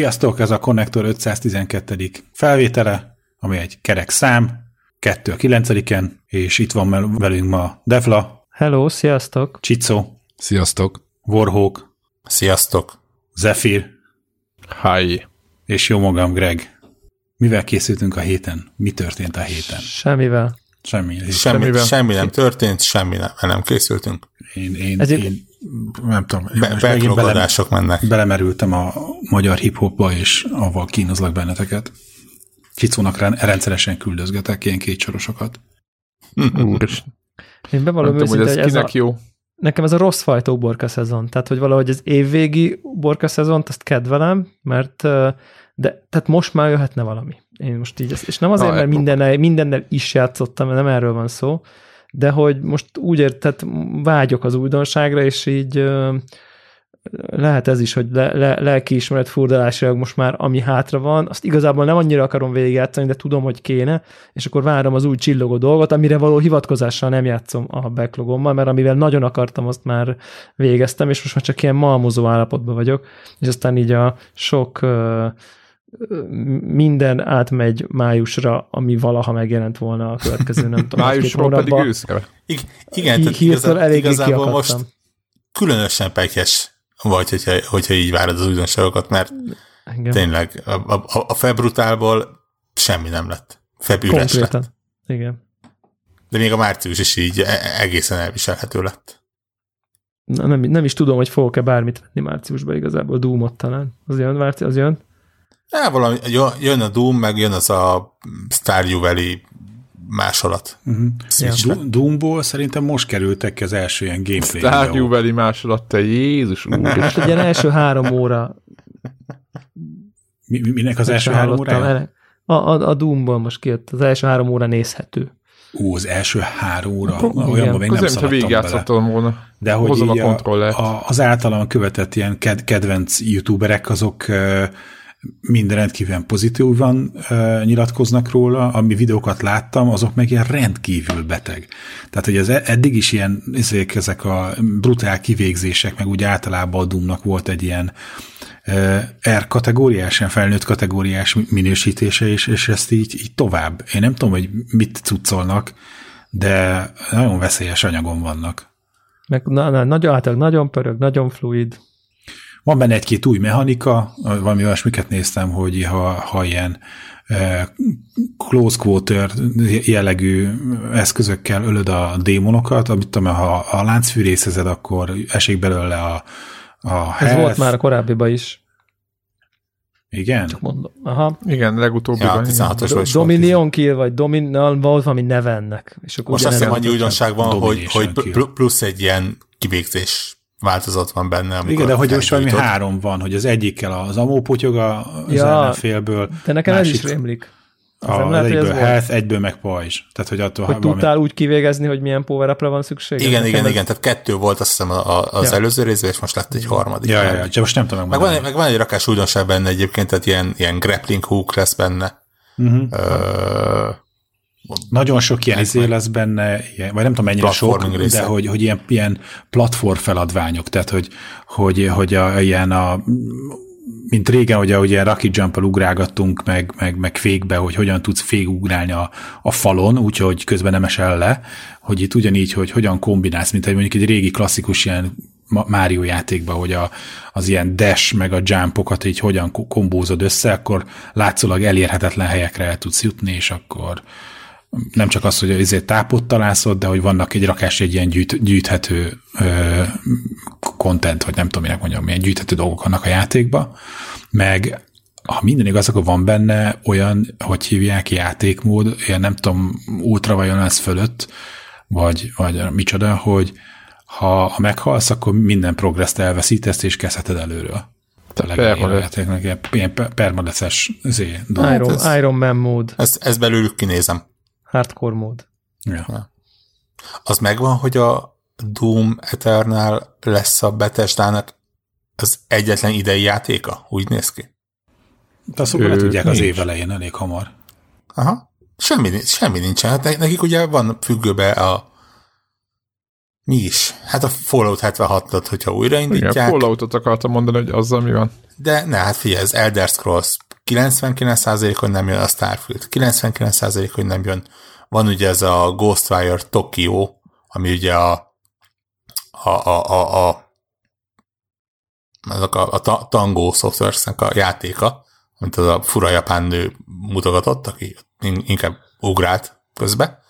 Sziasztok, ez a Connector 512. felvétele, ami egy kerek szám, 2 a 9-en, és itt van velünk ma Devla. Hello, sziasztok. Csicó. Sziasztok. Warhawk. Sziasztok. Zephyr. Hi. És jó magam, Greg. Mivel készültünk a héten? Mi történt a héten? Semmivel. Semmi. Semmi, semmi nem történt, semmi nem, nem készültünk. Én, én, Ez én nem tudom. Be, bele, mennek. Belemerültem a magyar hip-hopba, és avval kínozlak benneteket. Csicónak rendszeresen küldözgetek ilyen kétsorosokat. Én bevallom őszintén, hogy ez, hogy ez a, jó. Nekem ez a rossz fajta uborka szezon. Tehát, hogy valahogy az évvégi uborka szezont, azt kedvelem, mert de tehát most már jöhetne valami. Én most így, és nem azért, mert mindennel, mindennel is játszottam, nem erről van szó, de hogy most úgy érted, vágyok az újdonságra, és így lehet ez is, hogy le, le, lelkiismeret furdalásilag most már ami hátra van, azt igazából nem annyira akarom végigjátszani, de tudom, hogy kéne, és akkor várom az új csillogó dolgot, amire való hivatkozással nem játszom a backlogommal, mert amivel nagyon akartam, azt már végeztem, és most már csak ilyen malmozó állapotban vagyok, és aztán így a sok minden átmegy májusra, ami valaha megjelent volna a következő, nem tudom. Májusról pedig őszre. Igen, igen tehát igazán, igazából most különösen pekes vagy, hogyha, hogyha így várod az újdonságokat, mert Engem. tényleg a, a, a februtálból semmi nem lett. Feb üres Konkrétan. lett. Igen. De még a március is így e, egészen elviselhető lett. Na, nem, nem is tudom, hogy fogok-e bármit venni márciusban igazából, Doom-ot talán. Az jön, Márci, az jön? Ja, valami, jön a Doom, meg jön az a Stardew Valley másolat. Uh-huh. Ja. Doomból szerintem most kerültek az első ilyen gameplay Stardew Valley másolat, te Jézus úr. És egy ilyen első három óra. Mi, minek az első három óra? A, a, a Doomból most kijött, az első három óra nézhető. Ú, az első három óra, olyanban még nem szaladtam bele. volna. De hogy a, a, az általam követett ilyen ked, kedvenc youtuberek, azok minden rendkívül pozitívan uh, nyilatkoznak róla, ami videókat láttam, azok meg ilyen rendkívül beteg. Tehát, hogy az e- eddig is ilyen, ezek, ezek a brutál kivégzések, meg úgy általában a Doomnak volt egy ilyen uh, R kategóriás, ilyen felnőtt kategóriás minősítése, és, és ezt így, így tovább. Én nem tudom, hogy mit cuccolnak, de nagyon veszélyes anyagon vannak. Meg na, na, nagyon átlag, nagyon pörög, nagyon fluid. Van benne egy-két új mechanika, valami olyasmiket néztem, hogy ha, ha ilyen uh, close quarter jellegű eszközökkel ölöd a démonokat, amit tudom, ha a láncfűrészezed, akkor esik belőle a, a Ez volt már a korábbiban is. Igen? Csak mondom. Aha. Igen, legutóbbiban. Ja, Do- Dominion Kill, vagy Domin, volt valami neve ennek. És akkor Most azt hiszem annyi újdonság van, hogy, hogy plusz egy ilyen kivégzés változat van benne. Igen, de hogy most valami három van, hogy az egyikkel az amó potyoga az ja, ellenfélből. De nekem ez is rémlik. A, lehet, egyből health, volt. egyből meg pajzs. Tehát, hogy attól, hogy valami... tudtál úgy kivégezni, hogy milyen power van szükség? Igen, igen, igen, tehát kettő volt azt hiszem az ja. előző részben, és most lett egy harmadik. Ja, ja, ja, most nem tudom meg, van, meg van egy rakás újdonság benne egyébként, tehát ilyen, ilyen grappling hook lesz benne. Uh-huh. Ö, nagyon sok ilyen izé lesz benne, ilyen, vagy nem tudom mennyire sok, része. de hogy, hogy ilyen, ilyen platform feladványok, tehát hogy, hogy, hogy a, ilyen a mint régen, hogy ahogy ilyen Rocky jump ugrálgattunk, meg, meg, meg fékbe, hogy hogyan tudsz fékugrálni a, a falon, úgyhogy közben nem esel le, hogy itt ugyanígy, hogy hogyan kombinálsz, mint egy mondjuk egy régi klasszikus ilyen Mario játékban, hogy a, az ilyen dash meg a jumpokat így hogyan kombózod össze, akkor látszólag elérhetetlen helyekre el tudsz jutni, és akkor nem csak az, hogy ezért tápot találsz de hogy vannak egy rakás egy ilyen gyűjt, gyűjthető ö, content, vagy nem tudom, minek mondjam, milyen gyűjthető dolgok vannak a játékba, meg ha minden igaz, akkor van benne olyan, hogy hívják játékmód, ilyen nem tudom, ultra ez fölött, vagy, vagy micsoda, hogy ha, ha meghalsz, akkor minden progresszt elveszítesz, és kezdheted előről. Permadeath. Ilyen permadeszes zé. Iron, Iron Man mód. Ezt, ezt belőlük kinézem hardcore mód. Ja. Az megvan, hogy a Doom Eternal lesz a Bethesda-nak az egyetlen idei játéka? Úgy néz ki? De azt le tudják nincs. az év elején elég hamar. Aha. Semmi, semmi nincsen. Hát nekik ugye van függőbe a Mi is? Hát a Fallout 76-ot, hogyha újraindítják. Igen, Falloutot akartam mondani, hogy azzal mi van. De ne, hát figyelj, ez Elder Scrolls 99% hogy nem jön a Starfield, 99% hogy nem jön. Van ugye ez a Ghostwire Tokyo, ami ugye a a, a, a, a azok a, a Tango softwares a játéka, amit az a fura japán nő mutogatott, aki inkább ugrált közbe,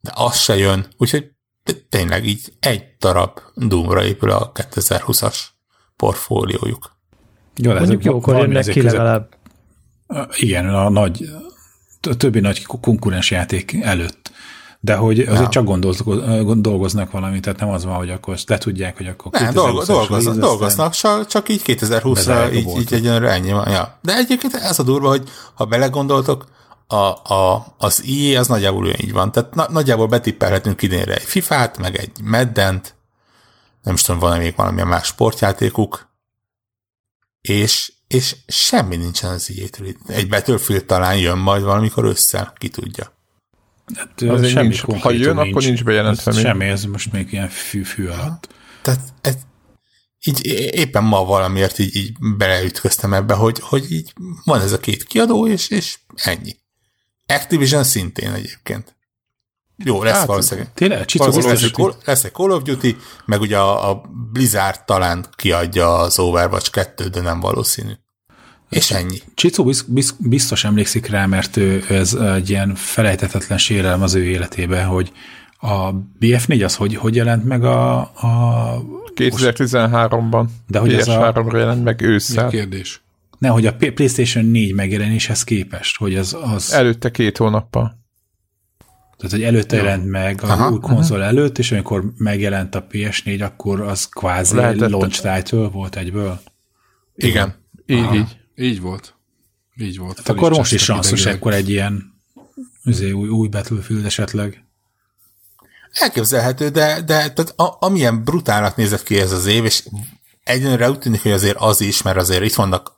de az se jön, úgyhogy tényleg így egy darab Doomra épül a 2020-as portfóliójuk. Jó, Mondjuk jókor jönnek ki legalább. Igen, a nagy, a többi nagy konkurens játék előtt. De hogy azért ja. csak dolgoznak valamit, tehát nem az van, hogy akkor le tudják, hogy akkor nem, dolgoznak, dolgoznak csak, csak így 2020-ra így, így egyenlőre ennyi van. Ja. De egyébként ez a durva, hogy ha belegondoltok, a, a, az IE az nagyjából olyan így van. Tehát na, nagyjából betippelhetünk idénre egy FIFA-t, meg egy Meddent, nem is tudom, van még valamilyen más sportjátékuk, és, és semmi nincsen az IE-től. Egy Battlefield talán jön majd valamikor össze, ki tudja. Hát, Azért semmi nincs, ha jön, nincs. akkor nincs bejelentve még. Semmi, ez most még ilyen fű, fű alatt. Tehát ez, így éppen ma valamiért így, így beleütköztem ebbe, hogy, hogy így van ez a két kiadó, és, és ennyi. Activision szintén egyébként. Jó, lesz hát, valószínűleg. Tényleg, valószínűleg lesz, egy, lesz egy Call of Duty, meg ugye a, a Blizzard talán kiadja az Overwatch 2, de nem valószínű. És ennyi. Csicó biztos emlékszik rá, mert ő, ez egy ilyen felejtetetlen sérelem az ő életében, hogy a BF4 az hogy, hogy jelent meg a... a 2013-ban. De hogy ez a... jelent meg ősszel. Mi kérdés? Ne, hogy a PlayStation 4 megjelenéshez képest, hogy az... az... Előtte két hónappal. Tehát, hogy előtte ja. jelent meg az aha, új konzol aha. előtt, és amikor megjelent a PS4, akkor az kvázi Lehetett launch title volt egyből. Igen, Igen. így, így. Így volt. Így volt. Hát akkor most is sanszos akkor egy ilyen üzé, új, új Battlefield esetleg. Elképzelhető, de, de tehát a, amilyen brutálnak nézett ki ez az év, és egyenlőre úgy tűnik, hogy azért az is, mert azért itt vannak a,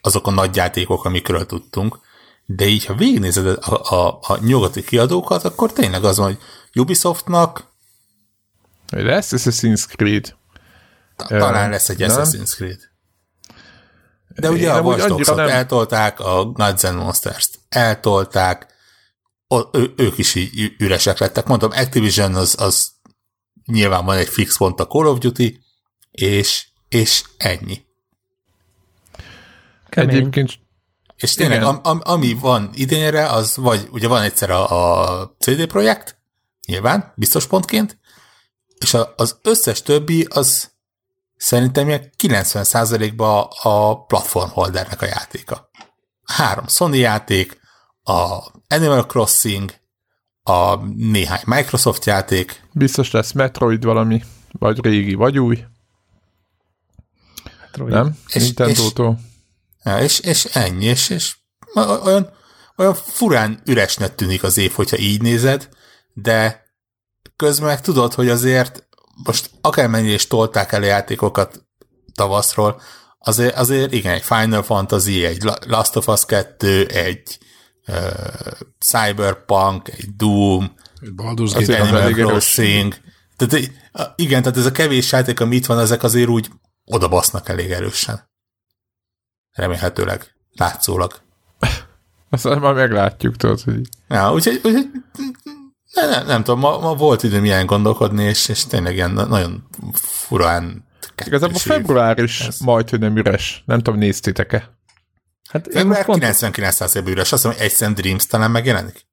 azok a nagy játékok, amikről tudtunk, de így, ha végignézed a, a, a nyugati kiadókat, akkor tényleg az van, hogy Ubisoftnak lesz Assassin's Creed. Talán lesz egy nem? Assassin's Creed. De ugye Én a Watch nem... eltolták, a Gods and Monsters-t eltolták, ő, ők is így üresek lettek. Mondom, Activision az, az nyilván van egy fix pont a Call of Duty, és, és ennyi. Kemény. Egyébként és tényleg, am, am, ami van idénre, az vagy ugye van egyszer a, a CD projekt, nyilván, biztos pontként, és a, az összes többi az szerintem ilyen 90%-ban a platformholdernek a játéka. Három Sony játék, a Animal Crossing, a néhány Microsoft játék. Biztos lesz Metroid valami, vagy régi, vagy új. Metroid. Nem? És, Nintendo-tól. És, és, és ennyi, és, és olyan, olyan furán üresnek tűnik az év, hogyha így nézed, de közben meg tudod, hogy azért most akármennyire is tolták el a játékokat tavaszról, azért, azért igen, egy Final Fantasy, egy Last of Us 2, egy uh, Cyberpunk, egy Doom, egy Baldur's Gate, Animal Crossing. Tehát, igen, tehát ez a kevés játék, ami itt van, ezek azért úgy odabasznak elég erősen. Remélhetőleg, látszólag. Azt már meglátjuk, tudod, hogy... Ja, úgyhogy, úgyhogy nem, nem, nem tudom, ma, ma volt időm ilyen gondolkodni, és, és tényleg ilyen nagyon furán Igazából február is ez. majd, hogy nem üres. Nem tudom, néztétek-e? Hát február 99% üres. Azt mondom, hogy egy Dreams talán megjelenik.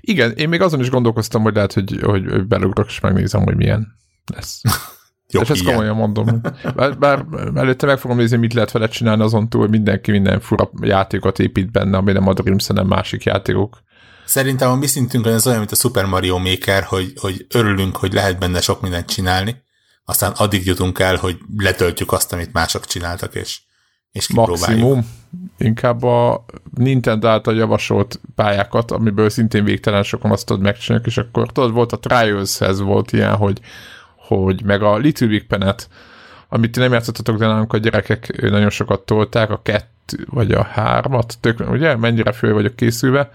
Igen, én még azon is gondolkoztam, hogy lehet, hogy, hogy belugrok, és megnézem, hogy milyen lesz. Jó, és ezt komolyan mondom. Bár, bár előtte meg fogom nézni, mit lehet vele csinálni azon túl, hogy mindenki minden fura játékot épít benne, ami nem a Dreams, hanem másik játékok. Szerintem a mi szintünkön ez olyan, mint a Super Mario Maker, hogy, hogy örülünk, hogy lehet benne sok mindent csinálni, aztán addig jutunk el, hogy letöltjük azt, amit mások csináltak, és, és. Maximum. Inkább a Nintendo által javasolt pályákat, amiből szintén végtelen sokan azt tudod megcsinálni, és akkor tudod, volt a Trials-hez volt ilyen, hogy, hogy meg a Little Big Planet, amit nem játszottatok, de nálunk a gyerekek nagyon sokat tolták, a kettő vagy a hármat, tök, ugye, mennyire föl vagyok készülve,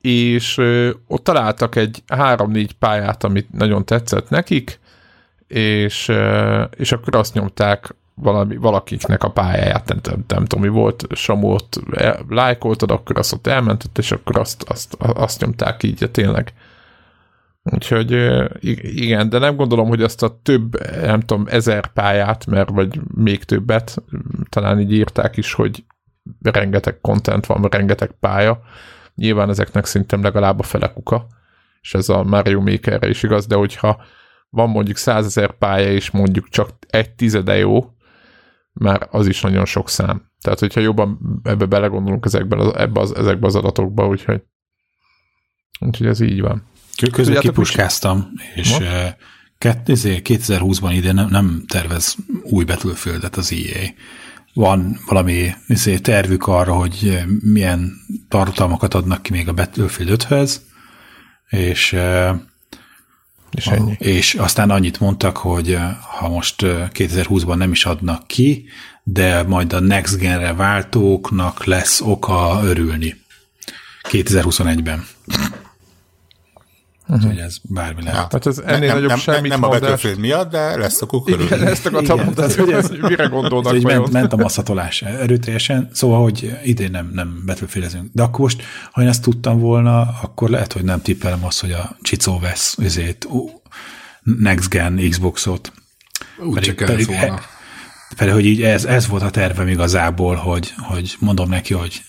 és ott találtak egy három-négy pályát, amit nagyon tetszett nekik, és, és akkor azt nyomták valami, valakiknek a pályáját, nem, nem, nem tudom, mi volt, Samu ott lájkoltad, akkor azt ott elmentett, és akkor azt, azt, azt nyomták így, tényleg. Úgyhogy igen, de nem gondolom, hogy azt a több, nem tudom, ezer pályát, mert vagy még többet, talán így írták is, hogy rengeteg content van, rengeteg pálya. Nyilván ezeknek szerintem legalább a fele kuka, és ez a Mario Makerre is igaz, de hogyha van mondjuk százezer pálya, és mondjuk csak egy tizede jó, már az is nagyon sok szám. Tehát, hogyha jobban ebbe belegondolunk ezekben az, ebbe az, ezekbe az adatokba, úgyhogy, úgyhogy ez így van. Közben kipuskáztam, és 2020-ban ide nem, nem tervez új Battlefield-et az EA. Van valami izé, tervük arra, hogy milyen tartalmakat adnak ki még a Battlefield 5-höz, és és, ennyi. és aztán annyit mondtak, hogy ha most 2020-ban nem is adnak ki, de majd a Next Gen-re váltóknak lesz oka örülni 2021-ben. Uh-huh. Úgyhogy ez bármi lehet. Ja. Hát ez ennél nem, nagyobb nem, semmit Nem a Battlefield miatt, de lesz a kukörül. Igen, ezt akartam mondani, hogy ez mire gondolnak ez ment, ment a masszatolás erőteljesen, szóval, hogy idén nem, nem battlefield De akkor most, ha én ezt tudtam volna, akkor lehet, hogy nem tippelem azt, hogy a Csicó vesz ezért Next Gen Xboxot. Úgy pedig, pedig, volna. E, pedig, hogy így ez, ez volt a tervem igazából, hogy, hogy mondom neki, hogy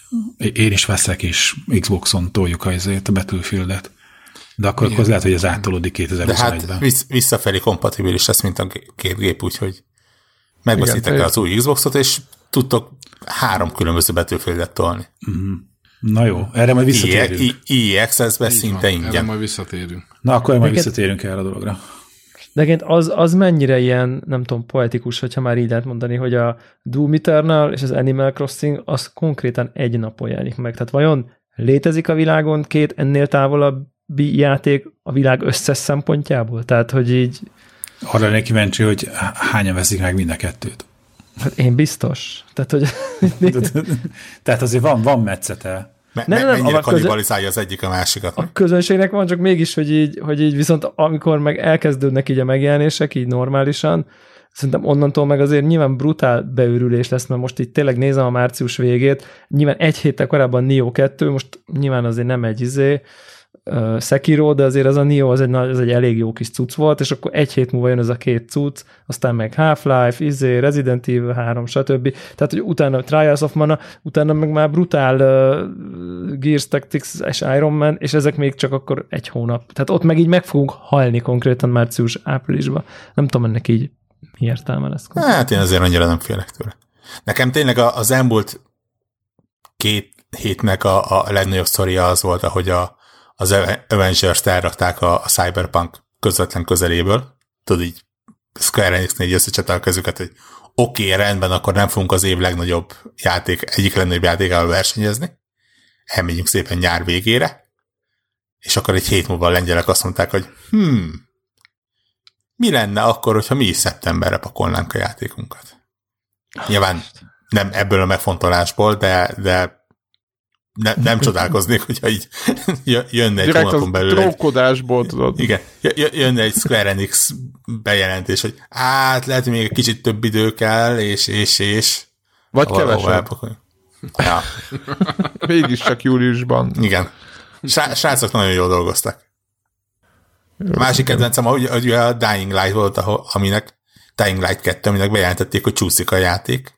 én is veszek, és Xboxon toljuk azért a Battlefield-et. De akkor, akkor lehet, hogy ez áttolódik 2021-ben. De hát visszafelé kompatibilis lesz, mint a két gép, úgyhogy megbeszéltek el az új Xboxot, és tudtok három különböző betűföldet tolni. Mm. Na jó, erre majd visszatérünk. IEXS-be szinte ingyen. Erre majd visszatérünk. Na, akkor majd visszatérünk el a dologra. De az, az mennyire ilyen, nem tudom, poetikus, hogyha már így lehet mondani, hogy a Doom Eternal és az Animal Crossing az konkrétan egy napon jelenik meg. Tehát vajon létezik a világon két ennél távolabb játék a világ összes szempontjából? Tehát, hogy így... Arra lennék kíváncsi, hogy hányan veszik meg mind a kettőt. Hát én biztos. Tehát, hogy... Tehát azért van, van metszete. Me- nem, nem, mennyire kannibalizálja az egyik a másikat. A közönségnek van, csak mégis, hogy így, hogy így viszont amikor meg elkezdődnek így a megjelenések, így normálisan, szerintem onnantól meg azért nyilván brutál beürülés lesz, mert most így tényleg nézem a március végét, nyilván egy héttel korábban Nio 2, most nyilván azért nem egy izé, Sekiro, de azért az a Nio az egy, az egy elég jó kis cucc volt, és akkor egy hét múlva jön ez a két cucc, aztán meg Half-Life, izé, Resident Evil 3, stb. Tehát, hogy utána Trials of Mana, utána meg már brutál uh, Gears Tactics és Iron Man, és ezek még csak akkor egy hónap. Tehát ott meg így meg fogunk halni konkrétan március áprilisban. Nem tudom ennek így mi értelme lesz. Konkrétan. Hát én azért annyira nem félek tőle. Nekem tényleg az elmúlt két hétnek a, a legnagyobb sztoria az volt, ahogy a, az Avengers-t elrakták a, a Cyberpunk közvetlen közeléből. Tudod így Square Enix-nél összecsetel a kezüket, hogy oké, okay, rendben, akkor nem fogunk az év legnagyobb játék, egyik legnagyobb játékával versenyezni. Elmegyünk szépen nyár végére. És akkor egy hét múlva a lengyelek azt mondták, hogy hmm, mi lenne akkor, hogyha mi is szeptemberre pakolnánk a játékunkat? Nyilván nem ebből a megfontolásból, de, de ne, nem csodálkoznék, hogyha így jönne egy Direkt hónapon belül. Trókodásból, tudod. Igen, jönne egy Square Enix bejelentés, hogy hát lehet, hogy még egy kicsit több idő kell, és, és, és. Vagy kevesebb. Ja. Mégis csak júliusban. Igen. Srácok nagyon jól dolgoztak. A másik kedvencem, hogy, hogy a Dying Light volt, aminek Dying Light 2, aminek bejelentették, hogy csúszik a játék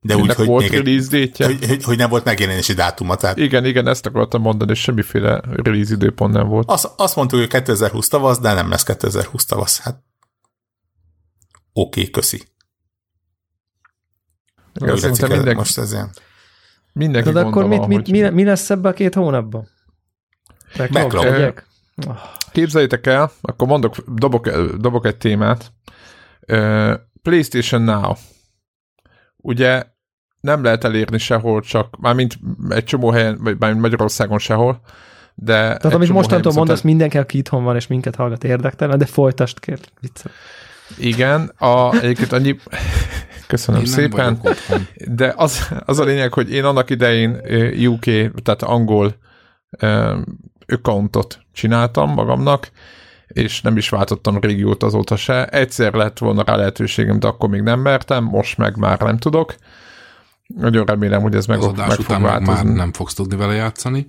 de úgy, hogy, volt még egy, hogy, hogy, hogy, nem volt megjelenési dátuma. Tehát... Igen, igen, ezt akartam mondani, és semmiféle release időpont nem volt. Azt, azt mondtuk, hogy 2020 tavasz, de nem lesz 2020 tavasz. Hát oké, okay, köszi. Igen, Úgy tetszik, mindenki, most ez ilyen. Mindenki de akkor mit, mit, mi, mi lesz ebbe a két hónapban? Backlog. Képzeljétek el, akkor mondok, dobok, dobok egy témát. PlayStation Now ugye nem lehet elérni sehol, csak mármint egy csomó helyen, vagy mármint Magyarországon sehol, de Tehát amit mostantól mondasz, mindenki, aki itthon van, és minket hallgat érdektelen, de folytast kér, viccel. Igen, a, egyébként annyi, köszönöm én szépen, de az, az a lényeg, hogy én annak idején UK, tehát angol accountot csináltam magamnak, és nem is váltottam régiót azóta se. Egyszer lett volna rá lehetőségem, de akkor még nem mertem, most meg már nem tudok. Nagyon remélem, hogy ez meg, az meg fog változni. már nem fogsz tudni vele játszani.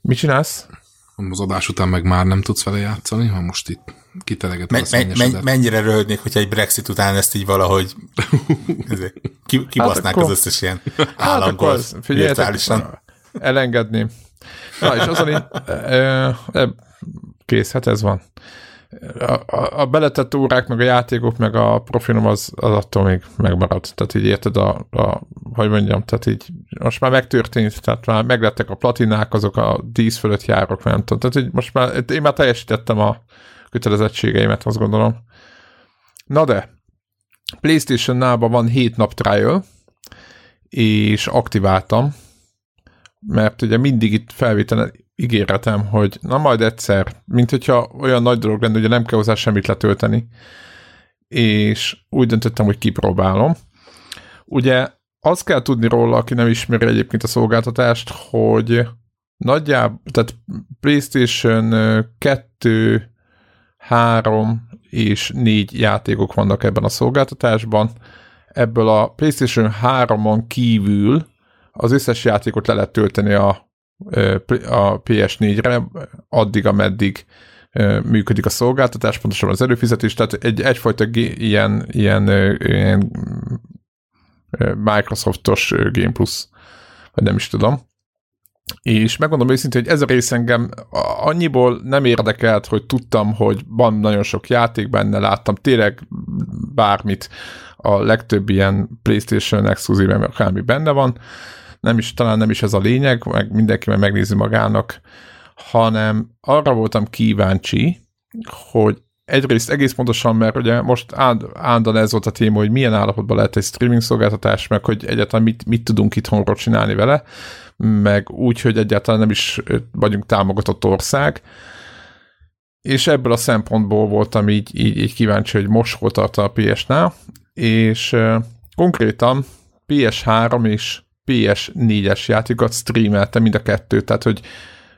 Mit csinálsz? Az adás után meg már nem tudsz vele játszani, ha most itt kiteleget me, me, me, Mennyire röhögnék, hogyha egy Brexit után ezt így valahogy ki, kibasznák hát akkor, az összes ilyen államból hát virtuálisan. Elengedni. Na, és azon így, e, e, kész, hát ez van. A, a, a beletett órák, meg a játékok, meg a profinom az, az attól még megmarad. Tehát így érted a, a, hogy mondjam, tehát így most már megtörtént, tehát már meglettek a platinák, azok a 10 fölött járok, nem tudom. Tehát így most már, én már teljesítettem a kötelezettségeimet, azt gondolom. Na de, PlayStation nában van 7 nap trial, és aktiváltam, mert ugye mindig itt felvételen ígéretem, hogy na majd egyszer, mint hogyha olyan nagy dolog lenne, ugye nem kell hozzá semmit letölteni, és úgy döntöttem, hogy kipróbálom. Ugye azt kell tudni róla, aki nem ismeri egyébként a szolgáltatást, hogy nagyjából, tehát PlayStation 2, 3 és 4 játékok vannak ebben a szolgáltatásban. Ebből a PlayStation 3-on kívül az összes játékot le lehet tölteni a, a PS4-re, addig, ameddig működik a szolgáltatás, pontosan az előfizetés, tehát egy, egyfajta g- ilyen, ilyen, ilyen Microsoftos Game Plus, vagy nem is tudom. És megmondom őszintén, hogy ez a rész engem annyiból nem érdekelt, hogy tudtam, hogy van nagyon sok játék benne, láttam tényleg bármit, a legtöbb ilyen PlayStation exkluzív, akármi benne van, nem is, talán nem is ez a lényeg, meg mindenki meg megnézi magának, hanem arra voltam kíváncsi, hogy egyrészt egész pontosan, mert ugye most állandóan ez volt a téma, hogy milyen állapotban lehet egy streaming szolgáltatás, meg hogy egyáltalán mit, mit tudunk itthonról csinálni vele, meg úgy, hogy egyáltalán nem is vagyunk támogatott ország, és ebből a szempontból voltam így, így, így kíváncsi, hogy most hol tart a PS-nál, és konkrétan PS3 és PS4-es játékokat streamelte mind a kettő, tehát hogy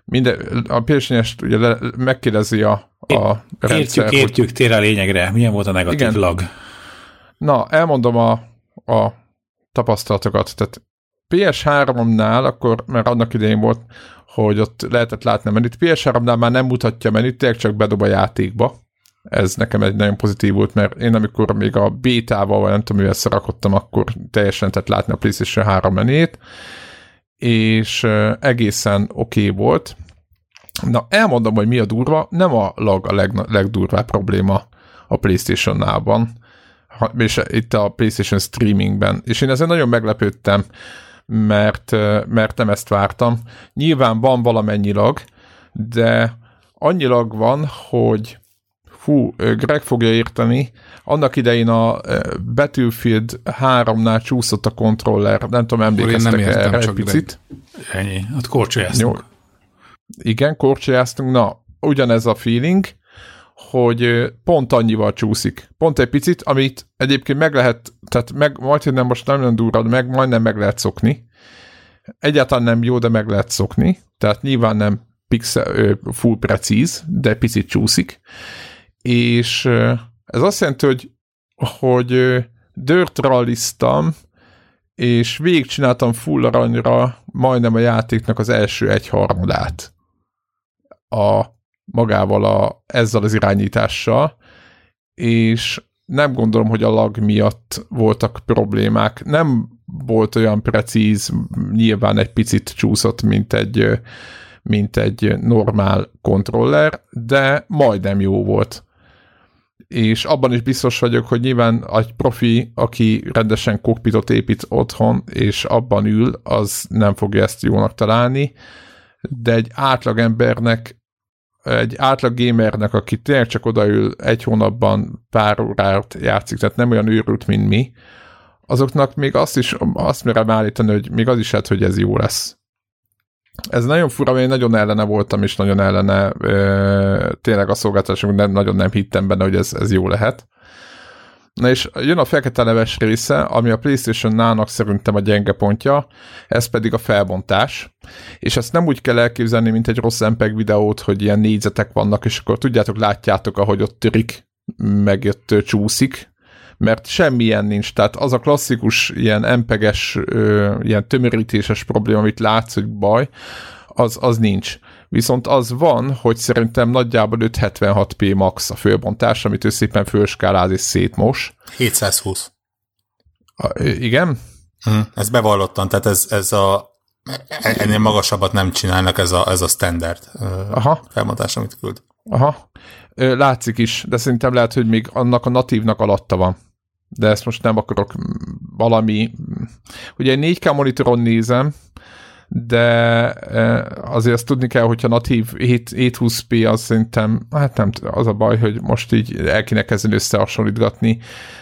minden, a PS4-est ugye le, megkérdezi a, a rendszer. Értjük, értjük, tér a lényegre. Milyen volt a negatív igen. lag? Na, elmondom a, a tapasztalatokat. Tehát PS3-nál, akkor, mert annak idején volt, hogy ott lehetett látni a menüt. PS3-nál már nem mutatja a menüt, tényleg csak bedob a játékba. Ez nekem egy nagyon pozitív volt, mert én amikor még a bétával, vagy nem tudom, mivel szarakodtam, akkor teljesen tett látni a PlayStation 3 menét, és egészen oké okay volt. Na, elmondom, hogy mi a durva, nem a lag a leg, legdurvább probléma a PlayStation-nában, és itt a PlayStation streamingben, és én ezen nagyon meglepődtem, mert, mert nem ezt vártam. Nyilván van valamennyi lag, de annyilag van, hogy fú, Greg fogja érteni, annak idején a Battlefield 3-nál csúszott a kontroller, nem tudom, emlékeztek nem erre egy picit. Greg. Ennyi, ott korcsolyáztunk. Igen, korcsolyáztunk, na, ugyanez a feeling, hogy pont annyival csúszik. Pont egy picit, amit egyébként meg lehet, tehát meg, majd, nem most nem nagyon durrad meg, majdnem meg lehet szokni. Egyáltalán nem jó, de meg lehet szokni. Tehát nyilván nem pixel, full precíz, de picit csúszik. És ez azt jelenti, hogy, hogy dirt ralliztam, és végigcsináltam full aranyra majdnem a játéknak az első egyharmadát. A magával a, ezzel az irányítással, és nem gondolom, hogy a lag miatt voltak problémák. Nem volt olyan precíz, nyilván egy picit csúszott, mint egy, mint egy normál kontroller, de majdnem jó volt. És abban is biztos vagyok, hogy nyilván egy profi, aki rendesen kokpitot épít otthon, és abban ül, az nem fogja ezt jónak találni, de egy átlagembernek egy átlag gamernek, aki tényleg csak odaül egy hónapban pár órát játszik, tehát nem olyan őrült, mint mi, azoknak még azt is, azt merem állítani, hogy még az is lehet, hogy ez jó lesz. Ez nagyon fura, mert én nagyon ellene voltam, és nagyon ellene ö, tényleg a szolgáltatásunk nem, nagyon nem hittem benne, hogy ez, ez jó lehet. Na és jön a fekete leves része, ami a PlayStation nának szerintem a gyenge pontja, ez pedig a felbontás. És ezt nem úgy kell elképzelni, mint egy rossz MPEG videót, hogy ilyen négyzetek vannak, és akkor tudjátok, látjátok, ahogy ott törik, meg ott csúszik, mert semmilyen nincs. Tehát az a klasszikus ilyen MPEG-es, ilyen tömörítéses probléma, amit látsz, hogy baj, az, az nincs. Viszont az van, hogy szerintem nagyjából 576p max a fölbontás, amit ő szépen fölskáláz és szétmos. 720. A, igen? Hm, ez bevallottan, tehát ez, ez a ennél magasabbat nem csinálnak, ez a, ez a standard Aha. felbontás, amit küld. Aha. Látszik is, de szerintem lehet, hogy még annak a natívnak alatta van. De ezt most nem akarok valami... Ugye egy 4K monitoron nézem, de e, azért azt tudni kell, hogyha natív 720p az szerintem, hát nem az a baj, hogy most így el kéne kezdeni összehasonlítgatni,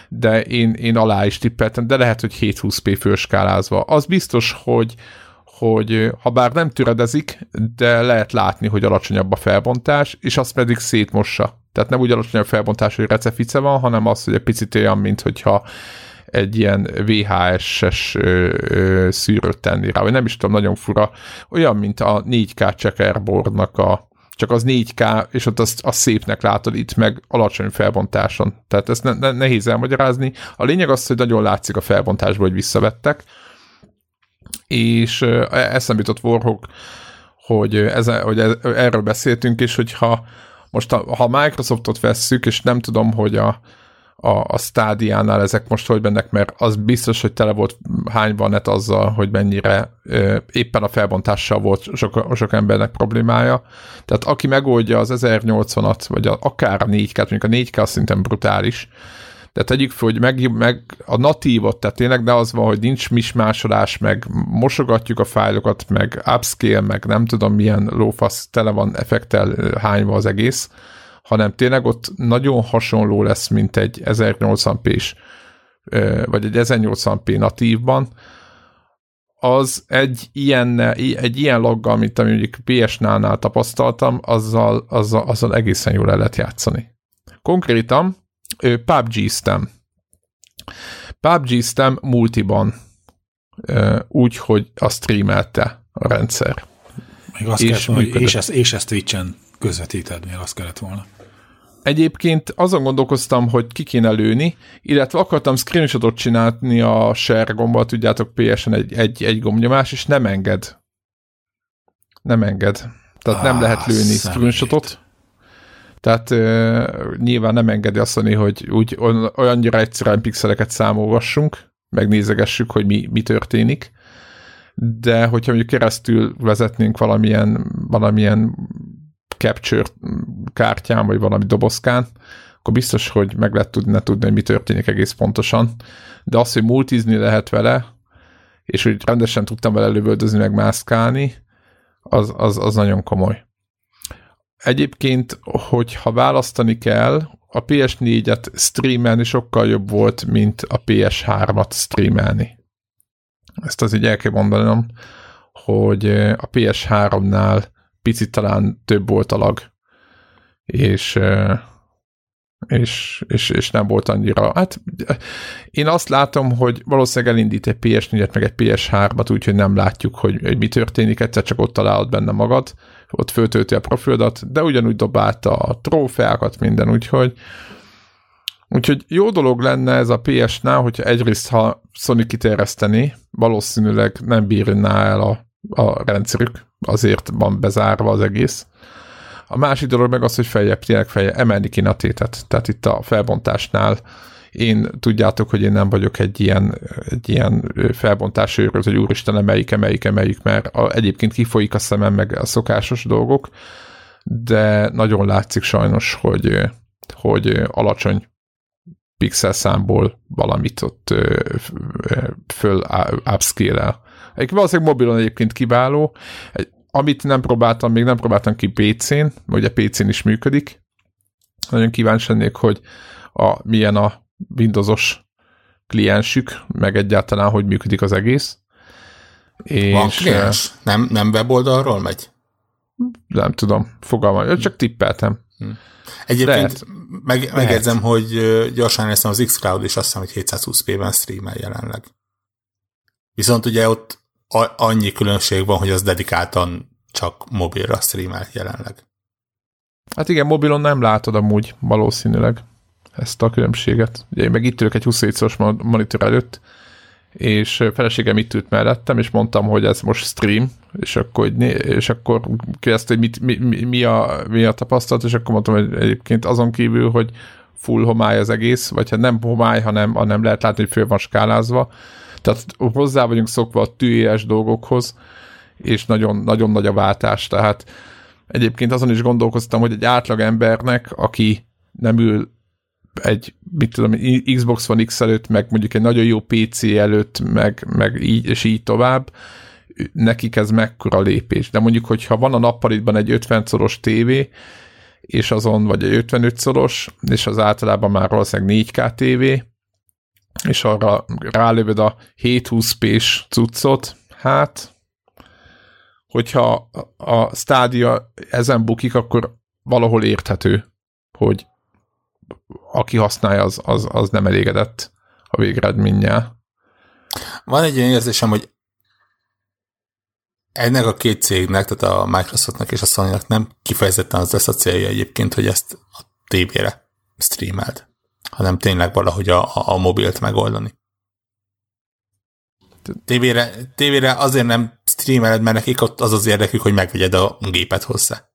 de én, én alá is tippeltem, de lehet, hogy 720p főskálázva. Az biztos, hogy, hogy ha bár nem türedezik, de lehet látni, hogy alacsonyabb a felbontás, és azt pedig szétmossa. Tehát nem úgy alacsonyabb felbontás, hogy recefice van, hanem az, hogy egy picit olyan, mint hogyha egy ilyen VHS-es szűrőt tenni rá, vagy nem is tudom, nagyon fura. Olyan, mint a 4K checkerboardnak a csak az 4K, és ott azt, azt szépnek látod, itt meg alacsony felbontáson. Tehát ezt ne, ne, nehéz elmagyarázni. A lényeg az, hogy nagyon látszik a felbontásból, hogy visszavettek, és eszembe jutott Warhawk, hogy, ez, hogy ez, erről beszéltünk, és hogyha most ha, ha Microsoftot vesszük, és nem tudom, hogy a, a, a stádiánál ezek most hogy bennek, mert az biztos, hogy tele volt hányban net azzal, hogy mennyire ö, éppen a felbontással volt sok, sok embernek problémája. Tehát aki megoldja az 1080-at, vagy a, akár a 4K-t, mondjuk a 4K az szerintem brutális, de tegyük fel, hogy meg, meg a natívot, tehát tényleg de az van, hogy nincs mismásolás, meg mosogatjuk a fájlokat, meg upscale, meg nem tudom milyen lófasz, tele van effektel hányva az egész, hanem tényleg ott nagyon hasonló lesz, mint egy 1080p-s, vagy egy 1080p natívban, az egy ilyen, egy ilyen loggal, mint amit mondjuk PS-nál tapasztaltam, azzal, azzal, azzal egészen jól el lehet játszani. Konkrétan PUBG-ztem. PUBG-ztem multiban, úgy, hogy a streamelte a rendszer. Még azt és, volna, hogy és, ezt, és ezt Twitch-en közvetíted, még azt kellett volna. Egyébként azon gondolkoztam, hogy ki kéne lőni, illetve akartam screenshotot csinálni a share gombbal, tudjátok, PS-en egy, egy, egy gombnyomás, és nem enged. Nem enged. Tehát ah, nem lehet lőni szemét. screenshotot. Tehát uh, nyilván nem engedi azt mondani, hogy úgy olyannyira egyszerűen pixeleket számolgassunk, megnézegessük, hogy mi, mi történik, de hogyha mondjuk keresztül vezetnénk valamilyen, valamilyen capture kártyán, vagy valami dobozkán, akkor biztos, hogy meg lehet tudni, tudni, hogy mi történik egész pontosan. De az, hogy multizni lehet vele, és hogy rendesen tudtam vele lövöldözni, meg mászkálni, az, az, az nagyon komoly. Egyébként, hogyha választani kell, a PS4-et streamelni sokkal jobb volt, mint a PS3-at streamelni. Ezt az így el kell mondanom, hogy a PS3-nál picit talán több volt a lag, és, és, és, és nem volt annyira. Hát én azt látom, hogy valószínűleg elindít egy PS4-et, meg egy PS3-at, úgyhogy nem látjuk, hogy, hogy mi történik, egyszer csak ott találod benne magad, ott föltölti a profilodat, de ugyanúgy dobálta a trófeákat, minden, úgyhogy Úgyhogy jó dolog lenne ez a PS-nál, hogyha egyrészt, ha Sony kiterjeszteni, valószínűleg nem bírná el a, a rendszerük, azért van bezárva az egész. A másik dolog meg az, hogy feljebb tényleg feljebb emelni kéne a tétet. Tehát itt a felbontásnál én tudjátok, hogy én nem vagyok egy ilyen, egy ilyen felbontás őröz, hogy úristen, emeljük, emeljük, emeljük, mert a, egyébként kifolyik a szemem meg a szokásos dolgok, de nagyon látszik sajnos, hogy, hogy alacsony pixel számból valamit ott föl upscale-el. Egyébként valószínűleg mobilon egyébként kiváló. Amit nem próbáltam, még nem próbáltam ki PC-n, ugye PC-n is működik. Nagyon kíváncsi lennék, hogy a, milyen a Windowsos kliensük, meg egyáltalán, hogy működik az egész. És, Van kliens? Nem, nem weboldalról megy? Nem tudom, fogalmam, csak tippeltem. Hm. Egyébként meg, megjegyzem, hogy gyorsan leszem az Xcloud is azt hiszem, hogy 720p-ben streamel jelenleg. Viszont ugye ott annyi különbség van, hogy az dedikáltan csak mobilra streamel jelenleg. Hát igen, mobilon nem látod amúgy valószínűleg ezt a különbséget. Ugye én meg itt ülök egy 27 szoros monitor előtt, és feleségem itt ült mellettem, és mondtam, hogy ez most stream, és akkor, és akkor kérdezte, hogy mit, mi, mi, mi, a, mi a tapasztalat, és akkor mondtam, hogy egyébként azon kívül, hogy full homály az egész, vagy hát nem homály, hanem, hanem lehet látni, hogy föl van skálázva. Tehát hozzá vagyunk szokva a tűélyes dolgokhoz, és nagyon, nagyon nagy a váltás. Tehát egyébként azon is gondolkoztam, hogy egy átlag embernek, aki nem ül egy, mit tudom, Xbox One X előtt, meg mondjuk egy nagyon jó PC előtt, meg, meg így, és így tovább, nekik ez mekkora lépés. De mondjuk, hogyha van a nappalitban egy 50 szoros tévé, és azon, vagy egy 55 szoros, és az általában már valószínűleg 4K tévé, és arra rálövöd a 720p-s cuccot, hát, hogyha a stádia ezen bukik, akkor valahol érthető, hogy aki használja, az, az, az nem elégedett a végeredménnyel. Van egy olyan érzésem, hogy ennek a két cégnek, tehát a Microsoftnak és a sony nem kifejezetten az lesz a célja egyébként, hogy ezt a tévére streamelt, hanem tényleg valahogy a, a, a mobilt megoldani. Tévére, tévére azért nem streameled, mert nekik ott az az érdekük, hogy megvegyed a gépet hozzá.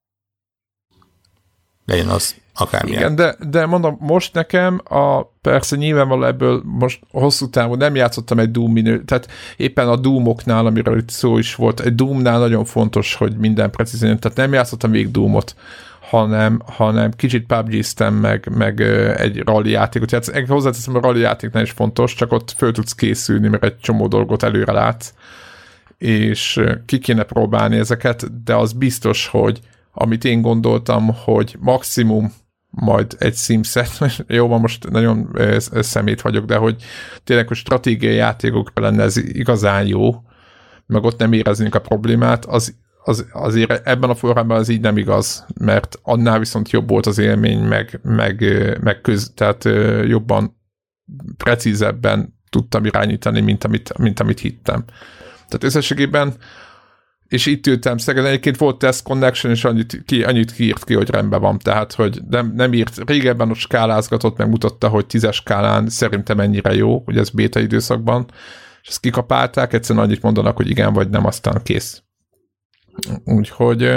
Legyen az akármilyen. Igen, de, de mondom, most nekem a, persze nyilvánvaló ebből most hosszú távon nem játszottam egy Doom minő, tehát éppen a Doomoknál, amiről itt szó is volt, egy Doomnál nagyon fontos, hogy minden precízen, tehát nem játszottam végig Doomot, hanem, hanem kicsit pubg meg, meg egy rally játékot. Tehát hozzáteszem, a rally játéknál is fontos, csak ott föl tudsz készülni, mert egy csomó dolgot előre látsz, és ki kéne próbálni ezeket, de az biztos, hogy amit én gondoltam, hogy maximum majd egy szimszet, jó, van most nagyon szemét vagyok, de hogy tényleg, hogy stratégiai játékokra lenne ez igazán jó, meg ott nem éreznénk a problémát, az, az, azért ebben a formában az így nem igaz, mert annál viszont jobb volt az élmény, meg, meg, meg köz, tehát jobban, precízebben tudtam irányítani, mint amit, mint amit hittem. Tehát összességében és itt ültem Szegeden, egyébként volt Test Connection, és annyit, ki, annyit kiírt ki, hogy rendben van, tehát, hogy nem, nem írt, régebben ott skálázgatott, megmutatta, hogy tízes skálán szerintem mennyire jó, hogy ez béta időszakban, és ezt kikapálták, egyszerűen annyit mondanak, hogy igen vagy nem, aztán kész. Úgyhogy,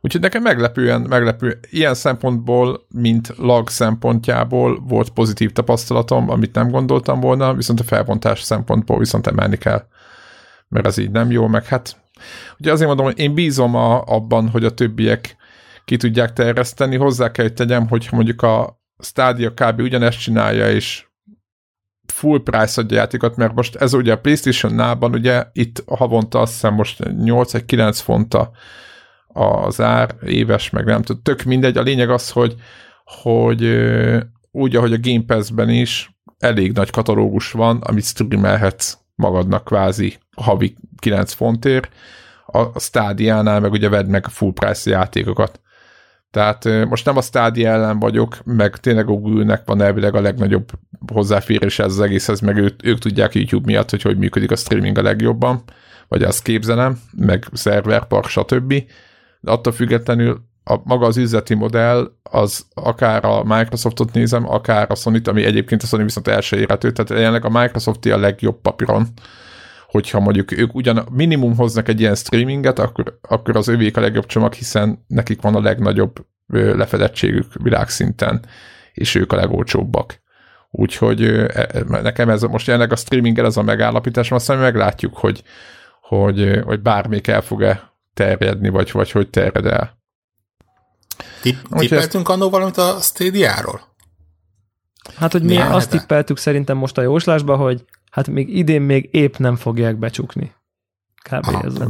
úgyhogy nekem meglepően, meglepő, ilyen szempontból, mint lag szempontjából volt pozitív tapasztalatom, amit nem gondoltam volna, viszont a felbontás szempontból viszont emelni kell, mert az így nem jó, meg hát Ugye azért mondom, hogy én bízom a, abban, hogy a többiek ki tudják terjeszteni. Hozzá kell, hogy tegyem, hogy mondjuk a Stadia kb. ugyanezt csinálja, és full price adja játékot, mert most ez ugye a PlayStation nában ugye itt havonta azt hiszem most 8 9 fonta az ár, éves, meg nem tudom, tök mindegy. A lényeg az, hogy, hogy úgy, ahogy a Game Pass-ben is elég nagy katalógus van, amit streamelhetsz magadnak kvázi havi 9 fontért, a stádiánál meg ugye vedd meg a full price játékokat. Tehát most nem a stádia ellen vagyok, meg tényleg a Google-nek van elvileg a legnagyobb hozzáférés ez az egészhez, meg ők, ők tudják YouTube miatt, hogy hogy működik a streaming a legjobban, vagy azt képzelem, meg szerverpark, stb. De attól függetlenül a, maga az üzleti modell, az akár a Microsoftot nézem, akár a sony ami egyébként a Sony viszont első érhető, tehát jelenleg a Microsoft a legjobb papíron, hogyha mondjuk ők ugyan minimum hoznak egy ilyen streaminget, akkor, akkor az övék a legjobb csomag, hiszen nekik van a legnagyobb lefedettségük világszinten, és ők a legolcsóbbak. Úgyhogy e, e, nekem ez most jelenleg a streaminggel ez a megállapításom, aztán meglátjuk, hogy, hogy, hogy bármik el fog-e terjedni, vagy, vagy hogy terjed el. Tippeltünk annó valamit a Stadia-ról? Hát, hogy mi Milyen azt hete? tippeltük szerintem most a jóslásba, hogy hát még idén még épp nem fogják becsukni. Kb. Aha. ez lett.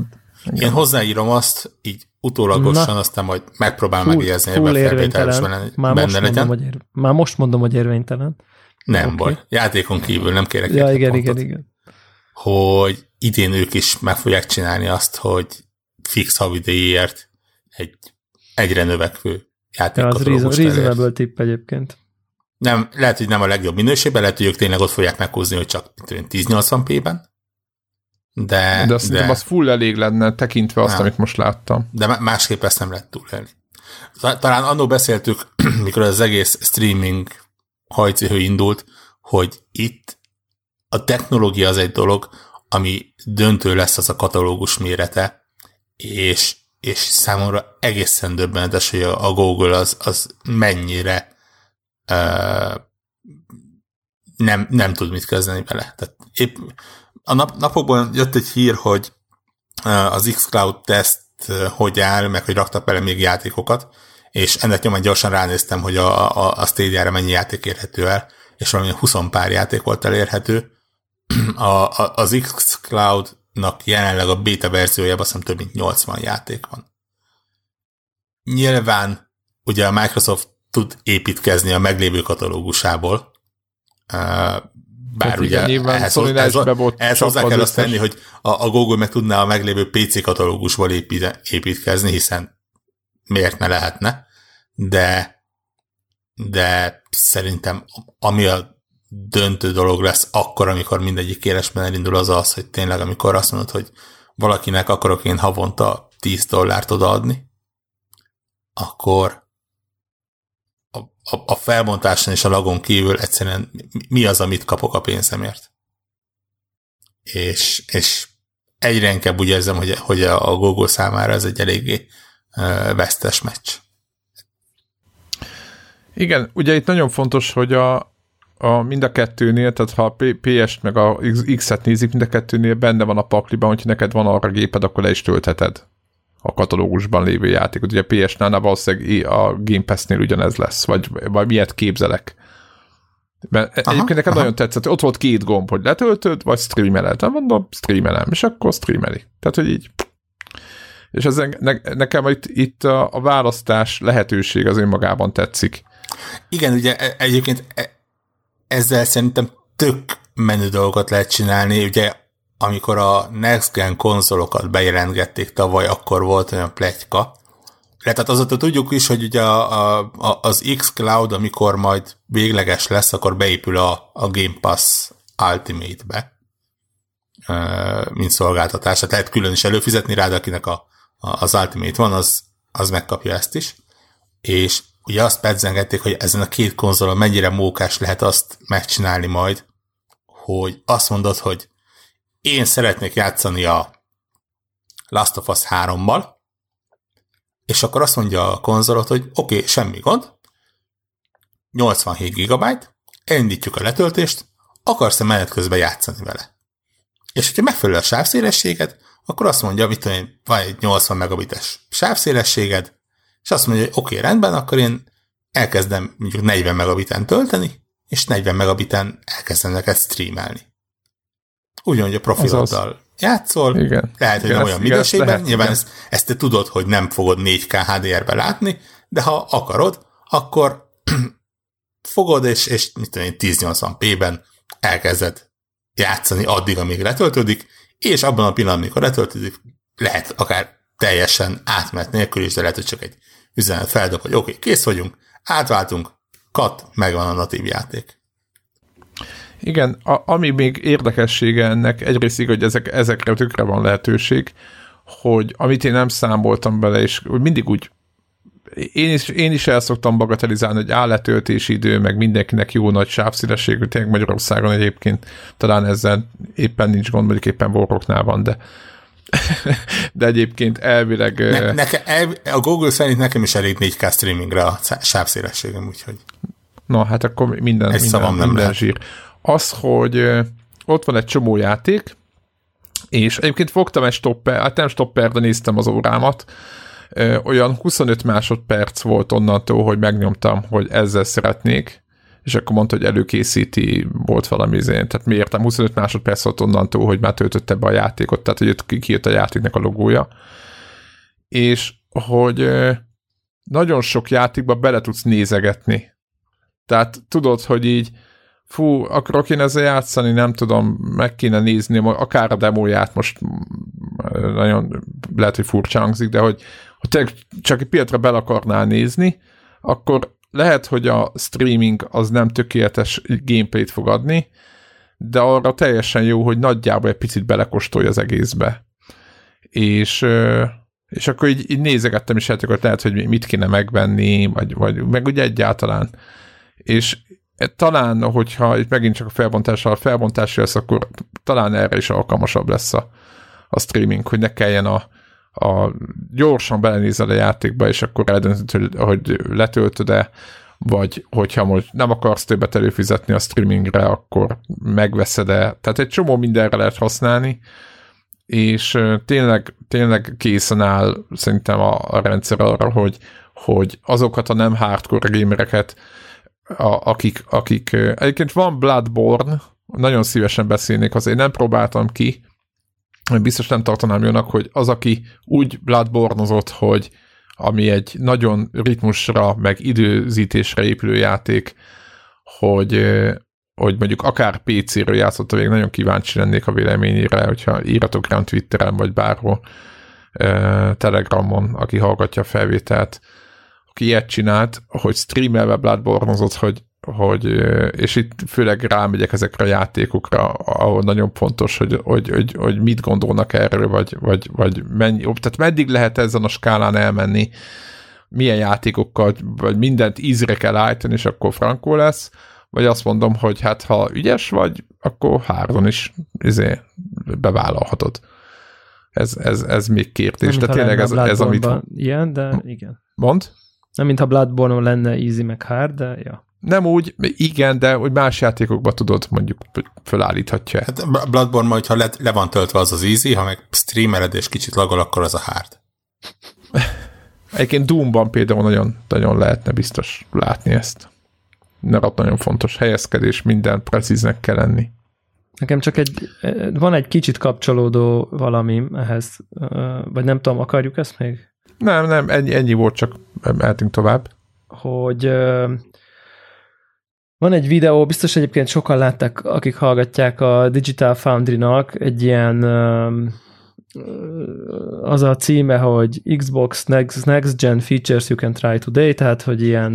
Én hozzáírom azt, így utólagosan, Na, aztán majd megpróbálom full, megjegyezni, hogy felvételes benne, már benne most legyen. Mondom, hogy ér, már most mondom, hogy érvénytelen. Nem okay. baj. Játékon kívül nem kérek Ja, igen, pontot, igen, igen. Hogy idén ők is meg fogják csinálni azt, hogy fix havidejéért egy egyre növekvő játékkatalógus ja, az reasonable tipp egyébként. Nem, lehet, hogy nem a legjobb minőségben, lehet, hogy ők tényleg ott fogják meghúzni, hogy csak 1080p-ben. De, de azt de, az full elég lenne, tekintve azt, nem. amit most láttam. De másképp ezt nem lehet túlélni. Talán annó beszéltük, mikor az egész streaming hajcihő indult, hogy itt a technológia az egy dolog, ami döntő lesz az a katalógus mérete, és, és számomra egészen döbbenetes, hogy a, Google az, az mennyire uh, nem, nem tud mit kezdeni vele. Tehát épp a nap, napokban jött egy hír, hogy az xCloud teszt hogy áll, meg hogy raktak bele még játékokat, és ennek nyomán gyorsan ránéztem, hogy a, a, a Stadia-re mennyi játék érhető el, és valami 20 pár játék volt elérhető. A, a, az xCloud-nak jelenleg a beta verziójában azt hiszem több mint 80 játék van. Nyilván ugye a Microsoft tud építkezni a meglévő katalógusából, bár hát ugye igen, ehhez, ehhez, ehhez hozzá kell azt tenni, hogy a, a Google meg tudná a meglévő PC katalógusból épít, építkezni, hiszen miért ne lehetne, de de szerintem ami a döntő dolog lesz akkor, amikor mindegyik élesben elindul, az az, hogy tényleg amikor azt mondod, hogy valakinek akarok én havonta 10 dollárt odaadni, akkor a, a, a felbontáson és a lagon kívül egyszerűen mi az, amit kapok a pénzemért. És, és egyre inkább úgy érzem, hogy, hogy a Google számára ez egy eléggé vesztes meccs. Igen, ugye itt nagyon fontos, hogy a, a mind a kettőnél, tehát ha a PS-t meg a X-et nézik, mind a kettőnél benne van a pakliban, hogyha neked van arra géped, akkor le is töltheted a katalógusban lévő játékot. Ugye a PS-nál valószínűleg a Game Pass-nél ugyanez lesz, vagy, vagy miért képzelek. Mert aha, egyébként nekem aha. nagyon tetszett, ott volt két gomb, hogy letöltöd, vagy streameled. Nem mondom, streamelem, és akkor streameli. Tehát, hogy így és ez ne, nekem itt, itt a, a választás lehetőség az önmagában tetszik. Igen, ugye e, egyébként e, ezzel szerintem tök menő dolgokat lehet csinálni, ugye amikor a Next Gen konzolokat bejelentgették tavaly, akkor volt olyan pletyka, tehát azóta tudjuk is, hogy ugye a, a, az X-Cloud, amikor majd végleges lesz, akkor beépül a, a Game Pass Ultimate-be, mint szolgáltatás. Tehát lehet külön is előfizetni rá, de akinek a, a, az Ultimate van, az, az megkapja ezt is. És ugye azt pedzengették, hogy ezen a két konzolon mennyire mókás lehet azt megcsinálni majd, hogy azt mondod, hogy én szeretnék játszani a Last of Us 3-mal, és akkor azt mondja a konzolot, hogy oké, okay, semmi gond, 87 GB, elindítjuk a letöltést, akarsz-e menet közben játszani vele? És hogyha megfelelő a sávszélességed, akkor azt mondja, hogy van egy 80 megabites sávszélességed, és azt mondja, hogy oké, okay, rendben, akkor én elkezdem mondjuk 40 megabiten tölteni, és 40 megabiten elkezdem neked streamelni. Ugyanúgy a profiloddal játszol, igen. lehet, hogy igen, nem olyan minőségben, lehet, nyilván ezt, ezt te tudod, hogy nem fogod 4K HDR-be látni, de ha akarod, akkor fogod, és, és mit tudom én, 1080p-ben elkezded játszani addig, amíg letöltődik, és abban a pillanatban, amikor letöltődik, lehet akár teljesen átmenet nélkül is, de lehet, hogy csak egy üzenet feldob, hogy oké, okay, kész vagyunk, átváltunk, kat, megvan a natív játék. Igen, a, ami még érdekessége ennek, egyrészt hogy ezek, ezekre tökre van lehetőség, hogy amit én nem számoltam bele, és mindig úgy én is, én is el szoktam bagatelizálni, hogy áll letöltési idő, meg mindenkinek jó nagy sávszélességű, tényleg Magyarországon egyébként talán ezzel éppen nincs gond, mondjuk éppen Warrocknál van, de de egyébként elvileg... Ne, neke, el, a Google szerint nekem is elég 4K streamingre a sávszélességem, úgyhogy... Na, hát akkor minden, Egy minden, minden nem zsír. Az, hogy ott van egy csomó játék, és egyébként fogtam egy stopper, hát nem stopper, de néztem az órámat, olyan 25 másodperc volt onnantól, hogy megnyomtam, hogy ezzel szeretnék, és akkor mondta, hogy előkészíti, volt valami izén, tehát miértem 25 másodperc volt onnantól, hogy már töltötte be a játékot, tehát hogy kijött a játéknak a logója, és hogy nagyon sok játékba bele tudsz nézegetni. Tehát tudod, hogy így fú, akarok én ezzel játszani, nem tudom, meg kéne nézni, akár a demóját most nagyon lehet, hogy furcsa hangzik, de hogy, hogy te csak egy pillanatra bele akarnál nézni, akkor lehet, hogy a streaming az nem tökéletes gameplayt fog adni, de arra teljesen jó, hogy nagyjából egy picit belekostolja az egészbe. És, és akkor így, így nézegettem is játékot, lehet, hogy mit kéne megvenni, vagy, vagy meg ugye egyáltalán. És talán, hogyha itt megint csak a felbontással a felbontás lesz, akkor talán erre is alkalmasabb lesz a, a streaming, hogy ne kelljen a, a gyorsan belenézel a játékba, és akkor eldöntöd, hogy letöltöd-e, vagy hogyha most nem akarsz többet előfizetni a streamingre, akkor megveszed-e. Tehát egy csomó mindenre lehet használni, és tényleg, tényleg készen áll szerintem a, a rendszer arra, hogy, hogy azokat a nem hardcore gamereket, a, akik, akik, egyébként van Bloodborne, nagyon szívesen beszélnék, azért nem próbáltam ki, biztos nem tartanám jónak, hogy az, aki úgy Bloodborne-ozott, hogy ami egy nagyon ritmusra, meg időzítésre épülő játék, hogy, hogy mondjuk akár PC-ről játszott, még nagyon kíváncsi lennék a véleményére, hogyha íratok rám Twitteren, vagy bárhol, Telegramon, aki hallgatja a felvételt, aki ilyet csinált, hogy streamelve bloodborne hogy hogy, és itt főleg rámegyek ezekre a játékokra, ahol nagyon fontos, hogy, hogy, hogy, hogy mit gondolnak erről, vagy, vagy, vagy mennyi, tehát meddig lehet ezen a skálán elmenni, milyen játékokkal, vagy mindent ízre kell állítani, és akkor frankó lesz, vagy azt mondom, hogy hát ha ügyes vagy, akkor három is izé, bevállalhatod. Ez, ez, ez még kérdés. De tényleg ez, ez amit... Ilyen, de igen. Mond? Nem, mintha Bloodborne lenne easy meg hard, de ja. Nem úgy, igen, de hogy más játékokban tudod, mondjuk fölállíthatja. Hát Bloodborne majd, ha le, le van töltve az az easy, ha meg streamered és kicsit lagol, akkor az a hard. Egyébként Doomban például nagyon, nagyon lehetne biztos látni ezt. Mert nagyon fontos helyezkedés, minden precíznek kell lenni. Nekem csak egy, van egy kicsit kapcsolódó valami ehhez, vagy nem tudom, akarjuk ezt még? Nem, nem, ennyi, ennyi volt, csak mehetünk tovább. Hogy van egy videó, biztos egyébként sokan látták, akik hallgatják a Digital Foundry-nak egy ilyen az a címe, hogy Xbox Next, Next Gen Features You Can Try Today, tehát hogy ilyen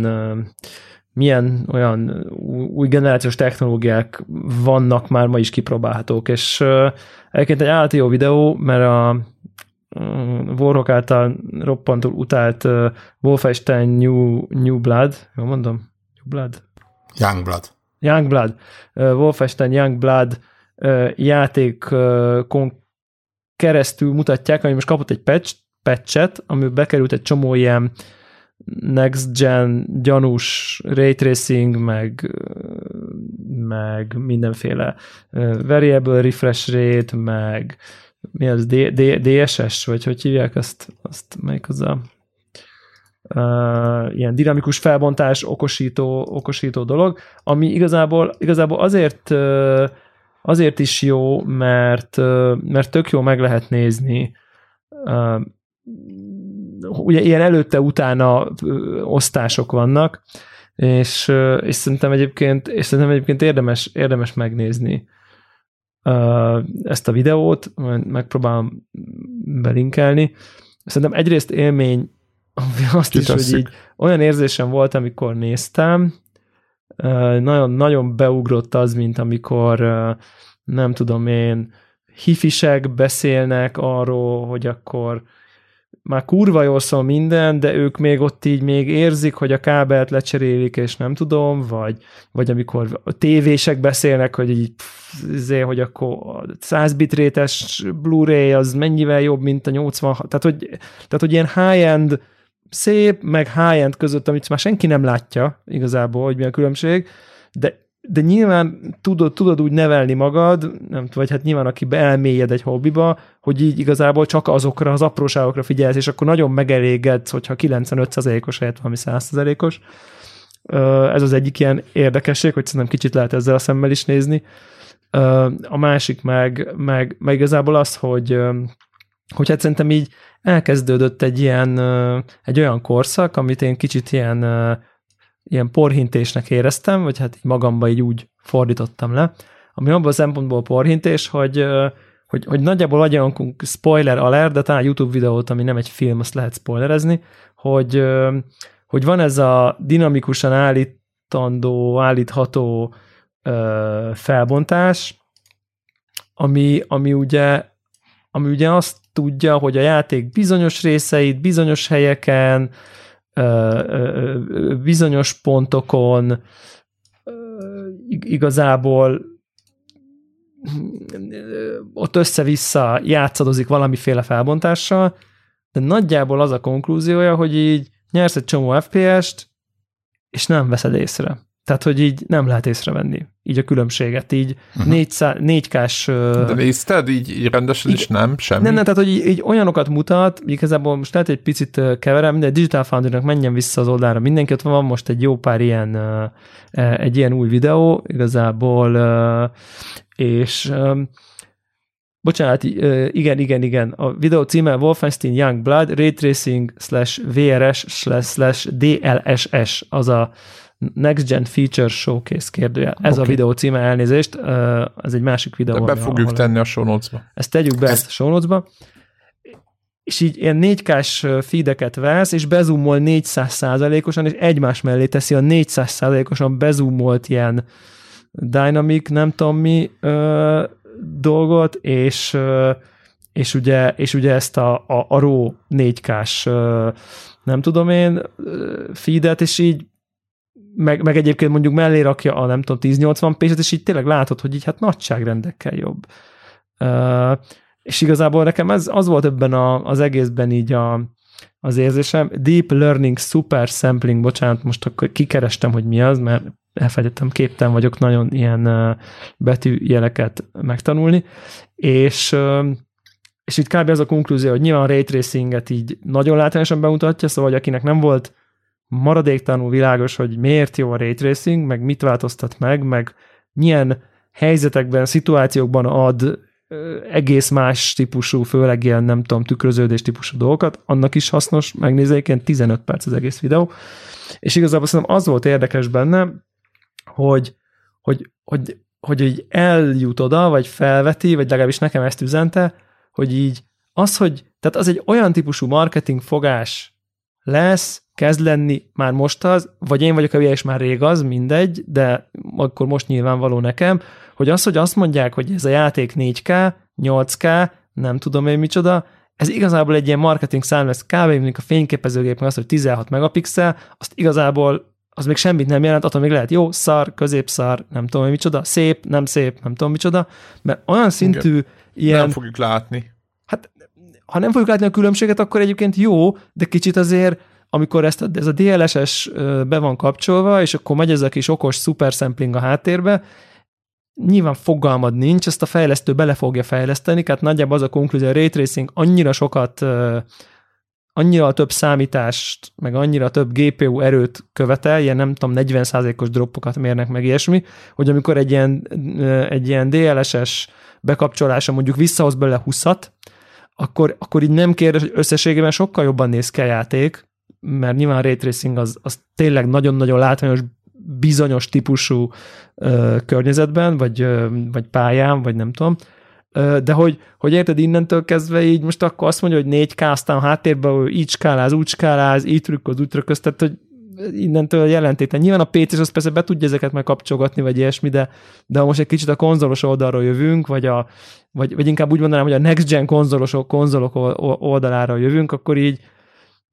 milyen olyan új generációs technológiák vannak már ma is kipróbálhatók, és egyébként egy állati jó videó, mert a Warhawk által roppantul utált Wolfenstein New, New Blood, jól mondom? New Blood? Youngblood. Youngblood. Wolfenstein Youngblood játékon keresztül mutatják, ami most kapott egy patch, patchet, amiben bekerült egy csomó ilyen next gen gyanús ray tracing, meg, meg mindenféle variable refresh rate, meg mi az, D, D, DSS, vagy hogy hívják azt, azt melyik az a ilyen dinamikus felbontás, okosító, okosító dolog, ami igazából, igazából azért uh, azért is jó, mert, uh, mert tök jó meg lehet nézni uh, ugye ilyen előtte-utána osztások vannak, és, és szerintem egyébként, és szerintem egyébként érdemes, érdemes megnézni ezt a videót, majd megpróbálom belinkelni. Szerintem egyrészt élmény azt Kitesszük. is, hogy így olyan érzésem volt, amikor néztem, nagyon-nagyon beugrott az, mint amikor nem tudom én, hifisek beszélnek arról, hogy akkor már kurva jól szól minden, de ők még ott így még érzik, hogy a kábelt lecserélik, és nem tudom, vagy, vagy amikor a tévések beszélnek, hogy így zé, hogy akkor a 100 bitrétes Blu-ray az mennyivel jobb, mint a 86, tehát hogy, tehát, hogy ilyen high-end szép, meg high-end között, amit már senki nem látja igazából, hogy mi a különbség, de de nyilván tudod, tudod úgy nevelni magad, nem vagy hát nyilván aki elmélyed egy hobbiba, hogy így igazából csak azokra az apróságokra figyelsz, és akkor nagyon megelégedsz, hogyha 95%-os helyett valami 100%-os. Ez az egyik ilyen érdekesség, hogy szerintem kicsit lehet ezzel a szemmel is nézni. A másik meg, meg, meg igazából az, hogy, hogy hát szerintem így elkezdődött egy ilyen, egy olyan korszak, amit én kicsit ilyen ilyen porhintésnek éreztem, vagy hát így magamba így úgy fordítottam le, ami abban a szempontból porhintés, hogy, hogy, hogy nagyjából adjunk spoiler alert, de talán YouTube videót, ami nem egy film, azt lehet spoilerezni, hogy, hogy van ez a dinamikusan állítandó, állítható felbontás, ami, ami ugye ami ugye azt tudja, hogy a játék bizonyos részeit, bizonyos helyeken, bizonyos pontokon igazából ott össze-vissza játszadozik valamiféle felbontással, de nagyjából az a konklúziója, hogy így nyersz egy csomó FPS-t, és nem veszed észre. Tehát, hogy így nem lehet észrevenni így a különbséget, így uh-huh. 4 k De nézted így, így rendesen így, is nem? Semmi? Nem, nem, tehát, hogy így, így olyanokat mutat, igazából most lehet egy picit keverem, de Digital foundry menjen vissza az oldalra mindenki, ott van most egy jó pár ilyen, e, egy ilyen új videó, igazából, és Bocsánat, igen, igen, igen. A videó címe Wolfenstein Young Blood Ray Tracing slash VRS slash DLSS, az a Next Gen Feature Showcase kérdője. Ez okay. a videó címe, elnézést, ez egy másik videó. De be fogjuk ahol tenni a show notes-ba. Ezt tegyük be ezt a show notes-ba. És így ilyen 4K-s feedeket vesz, és bezumol 400 osan és egymás mellé teszi a 400 osan bezumolt ilyen dynamic, nem tudom mi ö, dolgot, és ö, és ugye, és ugye ezt a, a, a RAW 4K-s nem tudom én feedet, és így meg, meg egyébként mondjuk mellé rakja a nem tudom 1080 p és így tényleg látod, hogy így hát nagyságrendekkel jobb. Uh, és igazából nekem ez az volt ebben a, az egészben így a, az érzésem. Deep Learning Super Sampling, bocsánat, most akkor kikerestem, hogy mi az, mert elfelejtettem, képten vagyok nagyon ilyen betűjeleket megtanulni, és és itt kb. az a konklúzió, hogy nyilván a ray így nagyon látványosan bemutatja, szóval hogy akinek nem volt maradéktalanul világos, hogy miért jó a ray tracing, meg mit változtat meg, meg milyen helyzetekben, szituációkban ad egész más típusú, főleg ilyen nem tudom, tükröződés típusú dolgokat, annak is hasznos megnézni, egyébként 15 perc az egész videó. És igazából szerintem az volt érdekes benne, hogy, hogy, hogy, hogy így eljut oda, vagy felveti, vagy legalábbis nekem ezt üzente, hogy így az, hogy, tehát az egy olyan típusú marketing fogás lesz, kezd lenni már most az, vagy én vagyok a és már rég az, mindegy, de akkor most nyilvánvaló nekem, hogy az, hogy azt mondják, hogy ez a játék 4K, 8K, nem tudom én micsoda, ez igazából egy ilyen marketing szám lesz, kb. mint a fényképezőgép, az, hogy 16 megapixel, azt igazából az még semmit nem jelent, attól még lehet jó, szar, középszar, nem tudom, micsoda, szép, nem szép, nem tudom micsoda, mert olyan szintű Igen. ilyen... Nem fogjuk látni. Hát, ha nem fogjuk látni a különbséget, akkor egyébként jó, de kicsit azért amikor ezt, ez a DLSS be van kapcsolva, és akkor megy ez a kis okos super sampling a háttérbe, nyilván fogalmad nincs, ezt a fejlesztő bele fogja fejleszteni, tehát nagyjából az a konklúzió, a ray tracing annyira sokat, annyira több számítást, meg annyira több GPU erőt követel, ilyen nem tudom, 40%-os droppokat mérnek meg ilyesmi, hogy amikor egy ilyen, egy ilyen DLSS bekapcsolása mondjuk visszahoz bele 20-at, akkor, akkor így nem kérdés, hogy összességében sokkal jobban néz ki a játék, mert nyilván a ray tracing az, az tényleg nagyon-nagyon látványos bizonyos típusú ö, környezetben, vagy, ö, vagy pályán, vagy nem tudom, ö, de hogy, hogy érted, innentől kezdve így most akkor azt mondja, hogy 4K, aztán a háttérben így skáláz, úgy skáláz, így trükköz, úgy trükköz, tehát hogy innentől jelentéten. Nyilván a PC-s az persze be tudja ezeket megkapcsolgatni, vagy ilyesmi, de, de most egy kicsit a konzolos oldalról jövünk, vagy, a, vagy, vagy inkább úgy mondanám, hogy a next gen konzolosok, konzolok oldalára jövünk, akkor így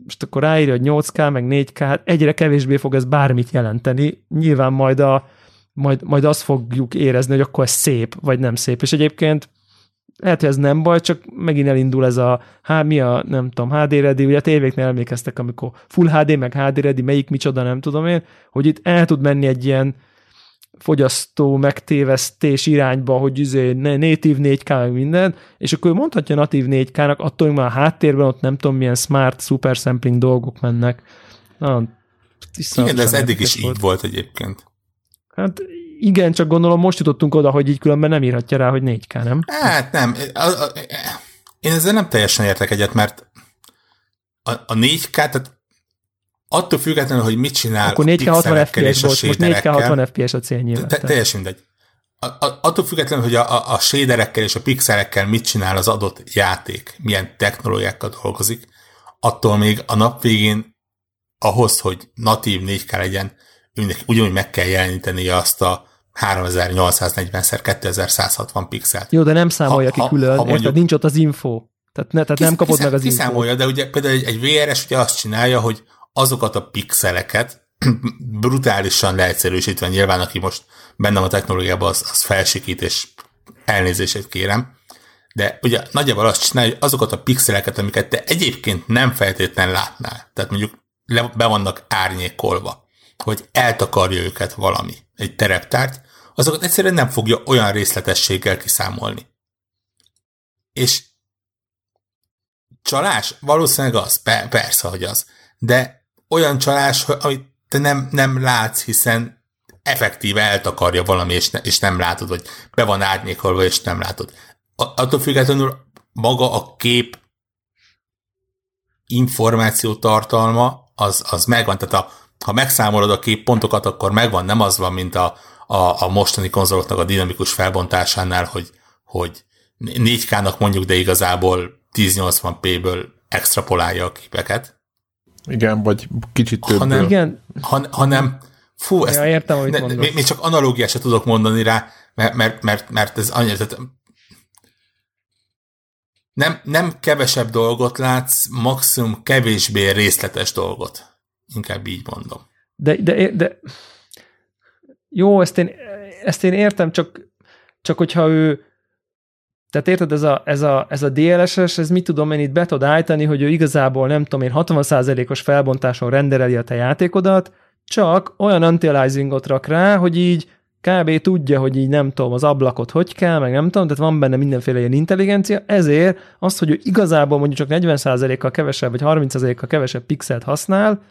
most akkor ráírja, hogy 8K, meg 4K, hát egyre kevésbé fog ez bármit jelenteni. Nyilván majd, a, majd, majd azt fogjuk érezni, hogy akkor ez szép, vagy nem szép. És egyébként lehet, hogy ez nem baj, csak megint elindul ez a, hát mi a, nem tudom, HD ready, ugye a tévéknél emlékeztek, amikor Full HD, meg HD ready, melyik micsoda, nem tudom én, hogy itt el tud menni egy ilyen fogyasztó megtévesztés irányba, hogy izé, natív 4K meg minden, és akkor mondhatja natív 4K-nak, attól, hogy már a háttérben ott nem tudom milyen smart, super sampling dolgok mennek. Na, igen, de ez eddig is volt. így volt egyébként. Hát igen, csak gondolom most jutottunk oda, hogy így különben nem írhatja rá, hogy 4K, nem? Hát nem. Én ezzel nem teljesen értek egyet, mert a, a 4K, tehát attól függetlenül, hogy mit csinál Akkor 4K 60 FPS volt, most 4K 60 FPS a cél nyilván. Te, teljesen mindegy. A, a, attól függetlenül, hogy a, a, a shaderekkel és a pixelekkel mit csinál az adott játék, milyen technológiákkal dolgozik, attól még a nap végén ahhoz, hogy natív 4K legyen, őnek ugyanúgy meg kell jeleníteni azt a 3840x2160 pixelt. Jó, de nem számolja ha, ki külön, ha, mondjuk, érted? Nincs ott az info. Tehát, ne, tehát kis, nem kapod kiszám, meg az info. Kiszámolja, de ugye például egy, egy VRS ugye azt csinálja, hogy azokat a pixeleket brutálisan leegyszerűsítve, nyilván aki most bennem a technológiában, az, az felsikít, és elnézését kérem, de ugye nagyjából azt csinálja, hogy azokat a pixeleket, amiket te egyébként nem feltétlen látnál, tehát mondjuk le, be vannak árnyékolva, hogy eltakarja őket valami, egy tereptárt, azokat egyszerűen nem fogja olyan részletességgel kiszámolni. És csalás? Valószínűleg az, persze, hogy az. De olyan csalás, amit te nem, nem látsz, hiszen effektíve eltakarja valami, és, ne, és nem látod, hogy be van árnyékolva, és nem látod. A, attól függetlenül maga a kép információ tartalma, az, az megvan, tehát a, ha megszámolod a kép pontokat, akkor megvan, nem az van, mint a, a, a mostani konzoloknak a dinamikus felbontásánál, hogy, hogy 4K-nak mondjuk, de igazából 1080p-ből extrapolálja a képeket. Igen, vagy kicsit több. Hanem, igen. Han, hanem, fú, ezt ja, értem, amit ne, még, még, csak analógiát se tudok mondani rá, mert, mert, mert, mert ez annyira, tehát nem, nem kevesebb dolgot látsz, maximum kevésbé részletes dolgot. Inkább így mondom. De, de, de jó, ezt én, ezt én értem, csak, csak hogyha ő tehát érted, ez a, ez a, ez a DLSS, ez mit tudom én itt be tud állítani, hogy ő igazából nem tudom én 60%-os felbontáson rendereli a te játékodat, csak olyan anti-aliasingot rak rá, hogy így kb. tudja, hogy így nem tudom, az ablakot hogy kell, meg nem tudom, tehát van benne mindenféle ilyen intelligencia, ezért az, hogy ő igazából mondjuk csak 40%-kal kevesebb, vagy 30%-kal kevesebb pixelt használ,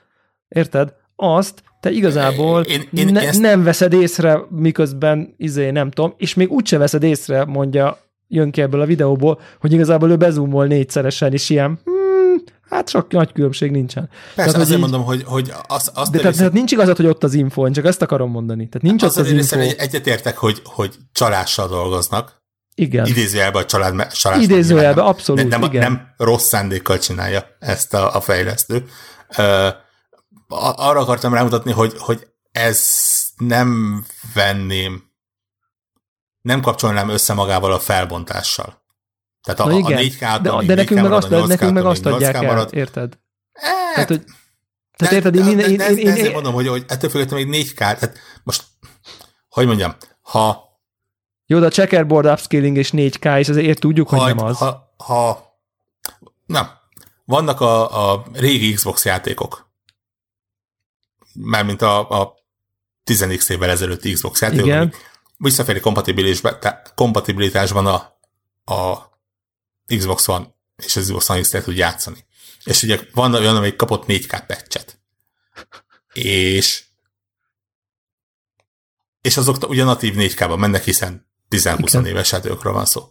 érted? Azt te igazából én, én, ne, ezt... nem veszed észre, miközben izé nem tudom, és még úgyse veszed észre, mondja jön ki ebből a videóból, hogy igazából ő bezumol négyszeresen, és ilyen, hmm, hát sok nagy különbség nincsen. Persze, tehát, azért így, mondom, hogy, hogy az, azt de tehát, tehát nincs igazad, hogy ott az info, én csak ezt akarom mondani. Tehát nincs az ott az info. Egyetértek, hogy, hogy csalással dolgoznak. Igen. Idézőjelben a család, csalás Idézőjelben, abszolút, nem, igen. Nem rossz szándékkal csinálja ezt a, a fejlesztő. Uh, arra akartam rámutatni, hogy, hogy ez nem venném nem kapcsolnám össze magával a felbontással. Tehát a, Na igen, a 4K de, de nekünk meg azt, nekünk meg azt adják el, marad. érted? E, tehát, hogy, tehát érted, én, én, én, én, én, én, mondom, hogy, hogy ettől függetlenül még 4K, tehát most, hogy mondjam, ha jó, de a checkerboard upscaling és 4K, és azért tudjuk, ha, hogy nem az. Ha, ha nem. Vannak a, a régi Xbox játékok. Mármint a, a 10 évvel ezelőtti Xbox játékok, Igen visszafelé kompatibilitásban a, a Xbox One és az Xbox One X-et tud játszani. És ugye van olyan, amelyik kapott 4K patchet. És és azok ugye natív 4K-ban mennek, hiszen 10-20 éves játékokról van szó.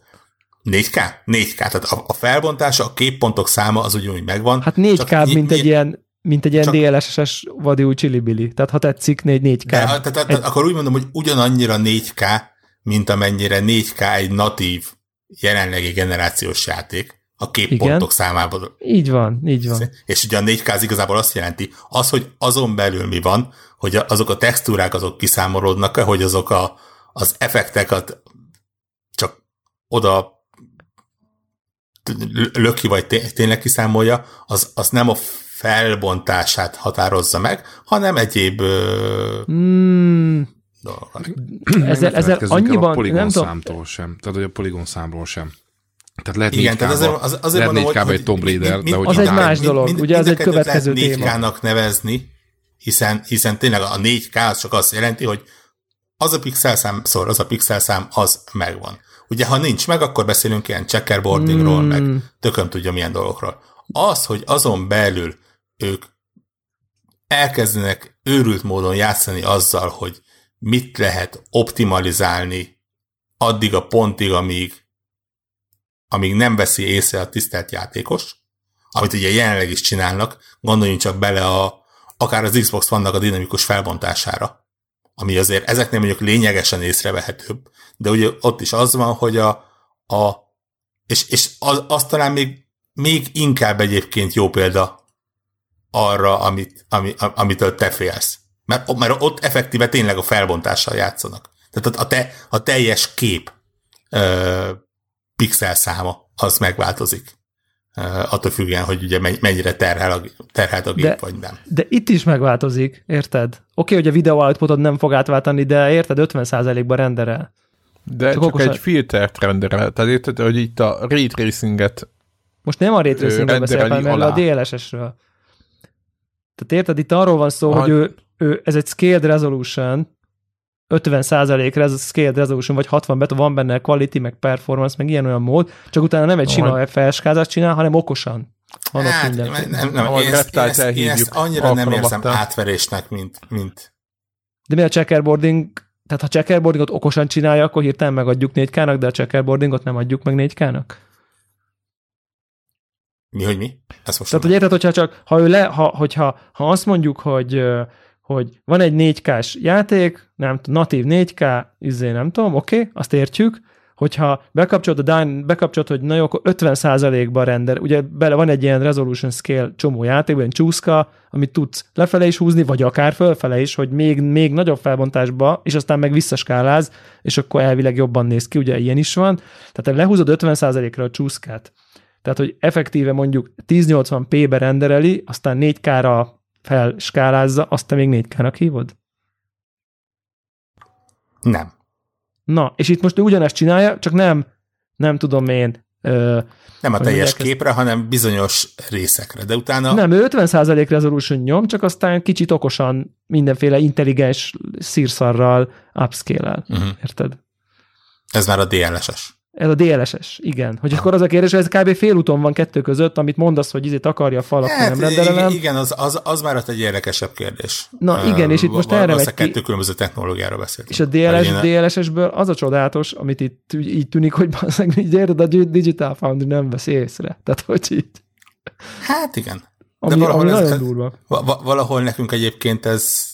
4K? 4K, tehát a, a felbontása, a képpontok száma az ugyanúgy megvan. Hát 4K, mint egy ilyen mint egy ilyen Csak... DLSS vadiú csilibili. Tehát ha tetszik, 4 4K. De, tehát, egy... akkor úgy mondom, hogy ugyanannyira 4K, mint amennyire 4K egy natív jelenlegi generációs játék a képpontok Igen. számából. Így van, így van. És ugye a 4K az igazából azt jelenti, az, hogy azon belül mi van, hogy azok a textúrák azok kiszámolódnak hogy azok a, az effekteket csak oda löki, vagy tényleg kiszámolja, az, az nem a felbontását határozza meg, hanem egyéb mm. dolgokat. Ezzel, ezzel annyiban a poligon számtól sem, tehát hogy a poligon számról sem. Tehát lehet Igen, tehát azért, az, azért lehet mondom, hogy, egy Tomb Raider, de hogy az egy más dolog, mind, ugye az egy következő téma. 4K-nak nevezni, hiszen, hiszen tényleg a 4K az csak azt jelenti, hogy az a pixel szám, szor, az a pixel szám, az megvan. Ugye, ha nincs meg, akkor beszélünk ilyen checkerboardingról, mm. meg tököm tudja milyen dolgokról. Az, hogy azon belül ők elkezdenek őrült módon játszani azzal, hogy mit lehet optimalizálni addig a pontig, amíg, amíg nem veszi észre a tisztelt játékos, amit ugye jelenleg is csinálnak, gondoljunk csak bele a, akár az Xbox vannak a dinamikus felbontására, ami azért ezeknél mondjuk lényegesen észrevehetőbb, de ugye ott is az van, hogy a, a és, és az, az talán még, még inkább egyébként jó példa arra, amit, ami, amitől te félsz. Mert, mert ott effektíve tényleg a felbontással játszanak. Tehát a, te, a teljes kép ö, pixel száma az megváltozik. Uh, attól függően, hogy ugye mennyire terhel a, terhelt a gép, de, vagy nem. De itt is megváltozik, érted? Oké, okay, hogy a videó outputod nem fog átváltani, de érted, 50%-ban renderel. De csak, csak okosan... egy filtert renderel. Tehát érted, hogy itt a ray tracinget Most nem a ray tracinget beszélek, hanem a DLSS-ről. Tehát érted, itt arról van szó, a... hogy ő, ő, ez egy scaled resolution, 50%-ra ez a scaled resolution, vagy 60 bet, van benne quality, meg performance, meg ilyen-olyan mód, csak utána nem egy sima felskázást csinál, hanem okosan. Van hát, minden. Nem, nem, nem, én, ezt, én, ezt, én ezt annyira nem érzem átverésnek, mint, mint... De mi a checkerboarding, tehát ha checkerboardingot okosan csinálja, akkor hirtelen megadjuk 4K-nak, de a checkerboardingot nem adjuk meg 4K-nak? Mi, hogy mi? Ezt most Tehát, hogy érted, hogyha csak, ha ő le, ha, hogyha, ha azt mondjuk, hogy hogy van egy 4K-s játék, nem natív 4K, izé nem tudom, oké, okay, azt értjük, hogyha bekapcsolod, a Dyn, bekapcsolod, hogy na jó, akkor 50%-ban render, ugye bele van egy ilyen resolution scale csomó játékban, egy csúszka, amit tudsz lefele is húzni, vagy akár fölfele is, hogy még, még nagyobb felbontásba, és aztán meg visszaskáláz, és akkor elvileg jobban néz ki, ugye ilyen is van. Tehát lehúzod 50%-ra a csúszkát, tehát hogy effektíve mondjuk 1080p-be rendereli, aztán 4K-ra felskálázza, azt te még 4K-nak hívod? Nem. Na, és itt most ő ugyanezt csinálja, csak nem, nem tudom én, Ö, nem a teljes képre, hanem bizonyos részekre, de utána... Nem, ő 50% resolution nyom, csak aztán kicsit okosan mindenféle intelligens szírszarral upscale-el. Uh-huh. Érted? Ez már a DLSS. Ez a DLSS, igen. Hogy akkor az a kérdés, hogy ez kb. félúton van kettő között, amit mondasz, hogy izét akarja a falak, hát, nem rendelem. Igen, az, az, az már ott egy érdekesebb kérdés. Na igen, és itt most erre megy kettő különböző technológiára beszéltünk. És a DLS, DLSS-ből az a csodálatos, amit itt így tűnik, hogy így érted, a Digital Foundry nem vesz észre. Tehát, hogy így. Hát igen. Ami, De valahol ami ez, nagyon durva. Valahol nekünk egyébként ez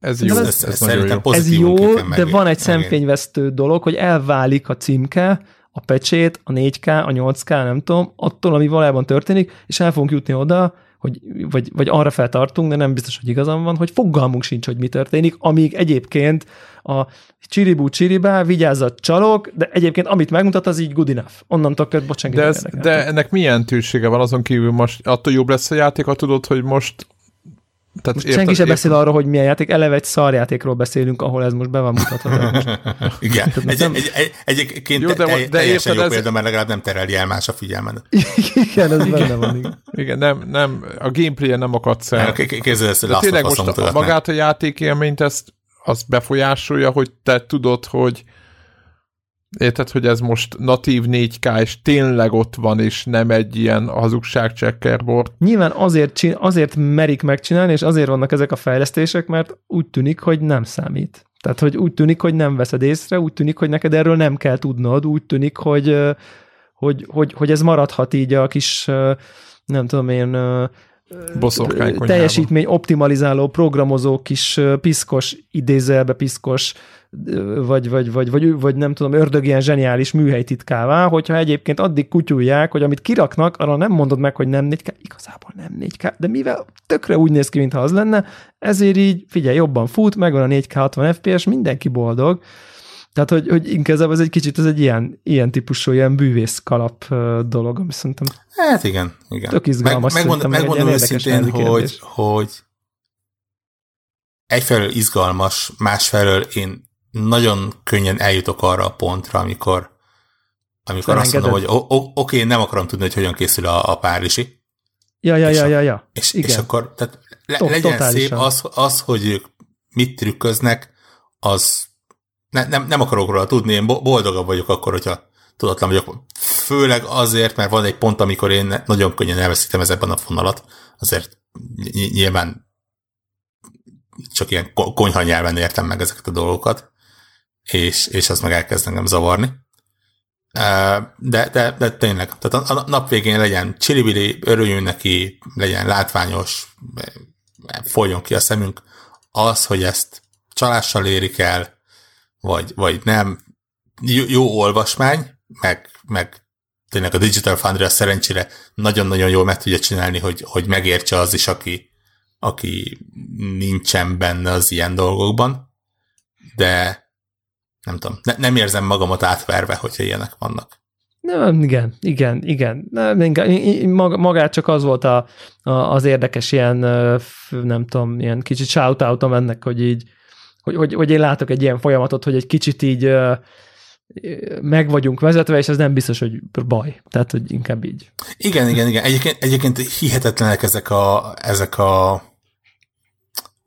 ez jó, ez, ez, ez, jó. Ez jó, de van egy szemfényvesztő dolog, hogy elválik a címke, a pecsét, a 4K, a 8K, nem tudom, attól, ami valójában történik, és el fogunk jutni oda, hogy, vagy, vagy arra feltartunk, de nem biztos, hogy igazam van, hogy fogalmunk sincs, hogy mi történik, amíg egyébként a csiribú csiribá, vigyázzat csalok, de egyébként amit megmutat, az így good enough. Onnantól köt, bocsánat. De, ez, de ennek milyen tűrsége van azon kívül most, attól jobb lesz a játék, ha tudod, hogy most tehát most érted, senki sem beszél arról, hogy milyen játék, eleve egy szarjátékról beszélünk, ahol ez most be van mutatva. Igen, egy, nem... egy, egy, egyébként jó, de, te, de teljesen jó ez... példa, mert legalább nem tereli el más a figyelmet. igen, ez benne van. Igen, igen nem, nem, a gameplay nem akadsz el. Kézzel ezt tényleg most a, magát a játékélményt ezt az befolyásolja, hogy te tudod, hogy Érted, hogy ez most natív 4K, és tényleg ott van, és nem egy ilyen hazugság checkerboard. Nyilván azért, azért merik megcsinálni, és azért vannak ezek a fejlesztések, mert úgy tűnik, hogy nem számít. Tehát, hogy úgy tűnik, hogy nem veszed észre, úgy tűnik, hogy neked erről nem kell tudnod, úgy tűnik, hogy, hogy, hogy, hogy ez maradhat így a kis, nem tudom én, teljesítmény optimalizáló programozó kis piszkos, idézelbe piszkos vagy, vagy, vagy, vagy, vagy nem tudom, ördög ilyen zseniális műhelytitkává, hogyha egyébként addig kutyulják, hogy amit kiraknak, arra nem mondod meg, hogy nem 4K, igazából nem 4K, de mivel tökre úgy néz ki, mintha az lenne, ezért így, figyelj, jobban fut, megvan a 4K 60 FPS, mindenki boldog. Tehát, hogy, hogy inkább ez egy kicsit ez egy ilyen, ilyen típusú, ilyen bűvész kalap dolog, ami szerintem Hát igen, igen. Tök izgalmas. Meg, megmond, megmondom őszintén, hogy, hogy egyfelől izgalmas, másfelől én nagyon könnyen eljutok arra a pontra, amikor, amikor azt mondom, hogy oké, okay, nem akarom tudni, hogy hogyan készül a, a Párizsi. Ja, ja, ja, ja, ja. És, Igen. és akkor tehát le, Tot, legyen totálisan. szép az, az, hogy ők mit trükköznek, az ne, nem, nem akarok róla tudni, én boldogabb vagyok akkor, hogyha tudatlan vagyok. Főleg azért, mert van egy pont, amikor én nagyon könnyen elveszítem ezekben a fonalat, azért nyilván csak ilyen konyha nyelven értem meg ezeket a dolgokat és, és az meg elkezd engem zavarni. De, de, de tényleg, tehát a nap végén legyen csilibili, örüljünk neki, legyen látványos, folyjon ki a szemünk. Az, hogy ezt csalással érik el, vagy, vagy nem, jó, jó olvasmány, meg, meg tényleg a Digital Foundry szerencsére nagyon-nagyon jól meg tudja csinálni, hogy, hogy megértse az is, aki, aki nincsen benne az ilyen dolgokban, de nem tudom, ne, nem érzem magamat átverve, hogyha ilyenek vannak. Nem, igen, igen, igen. Nem, igen. Magát csak az volt a, a, az érdekes ilyen, nem tudom, ilyen kicsit shout ennek, hogy így, hogy, hogy, hogy én látok egy ilyen folyamatot, hogy egy kicsit így meg vagyunk vezetve, és ez nem biztos, hogy baj. Tehát, hogy inkább így. Igen, igen, igen. Egyébként, egyébként hihetetlenek ezek a, ezek a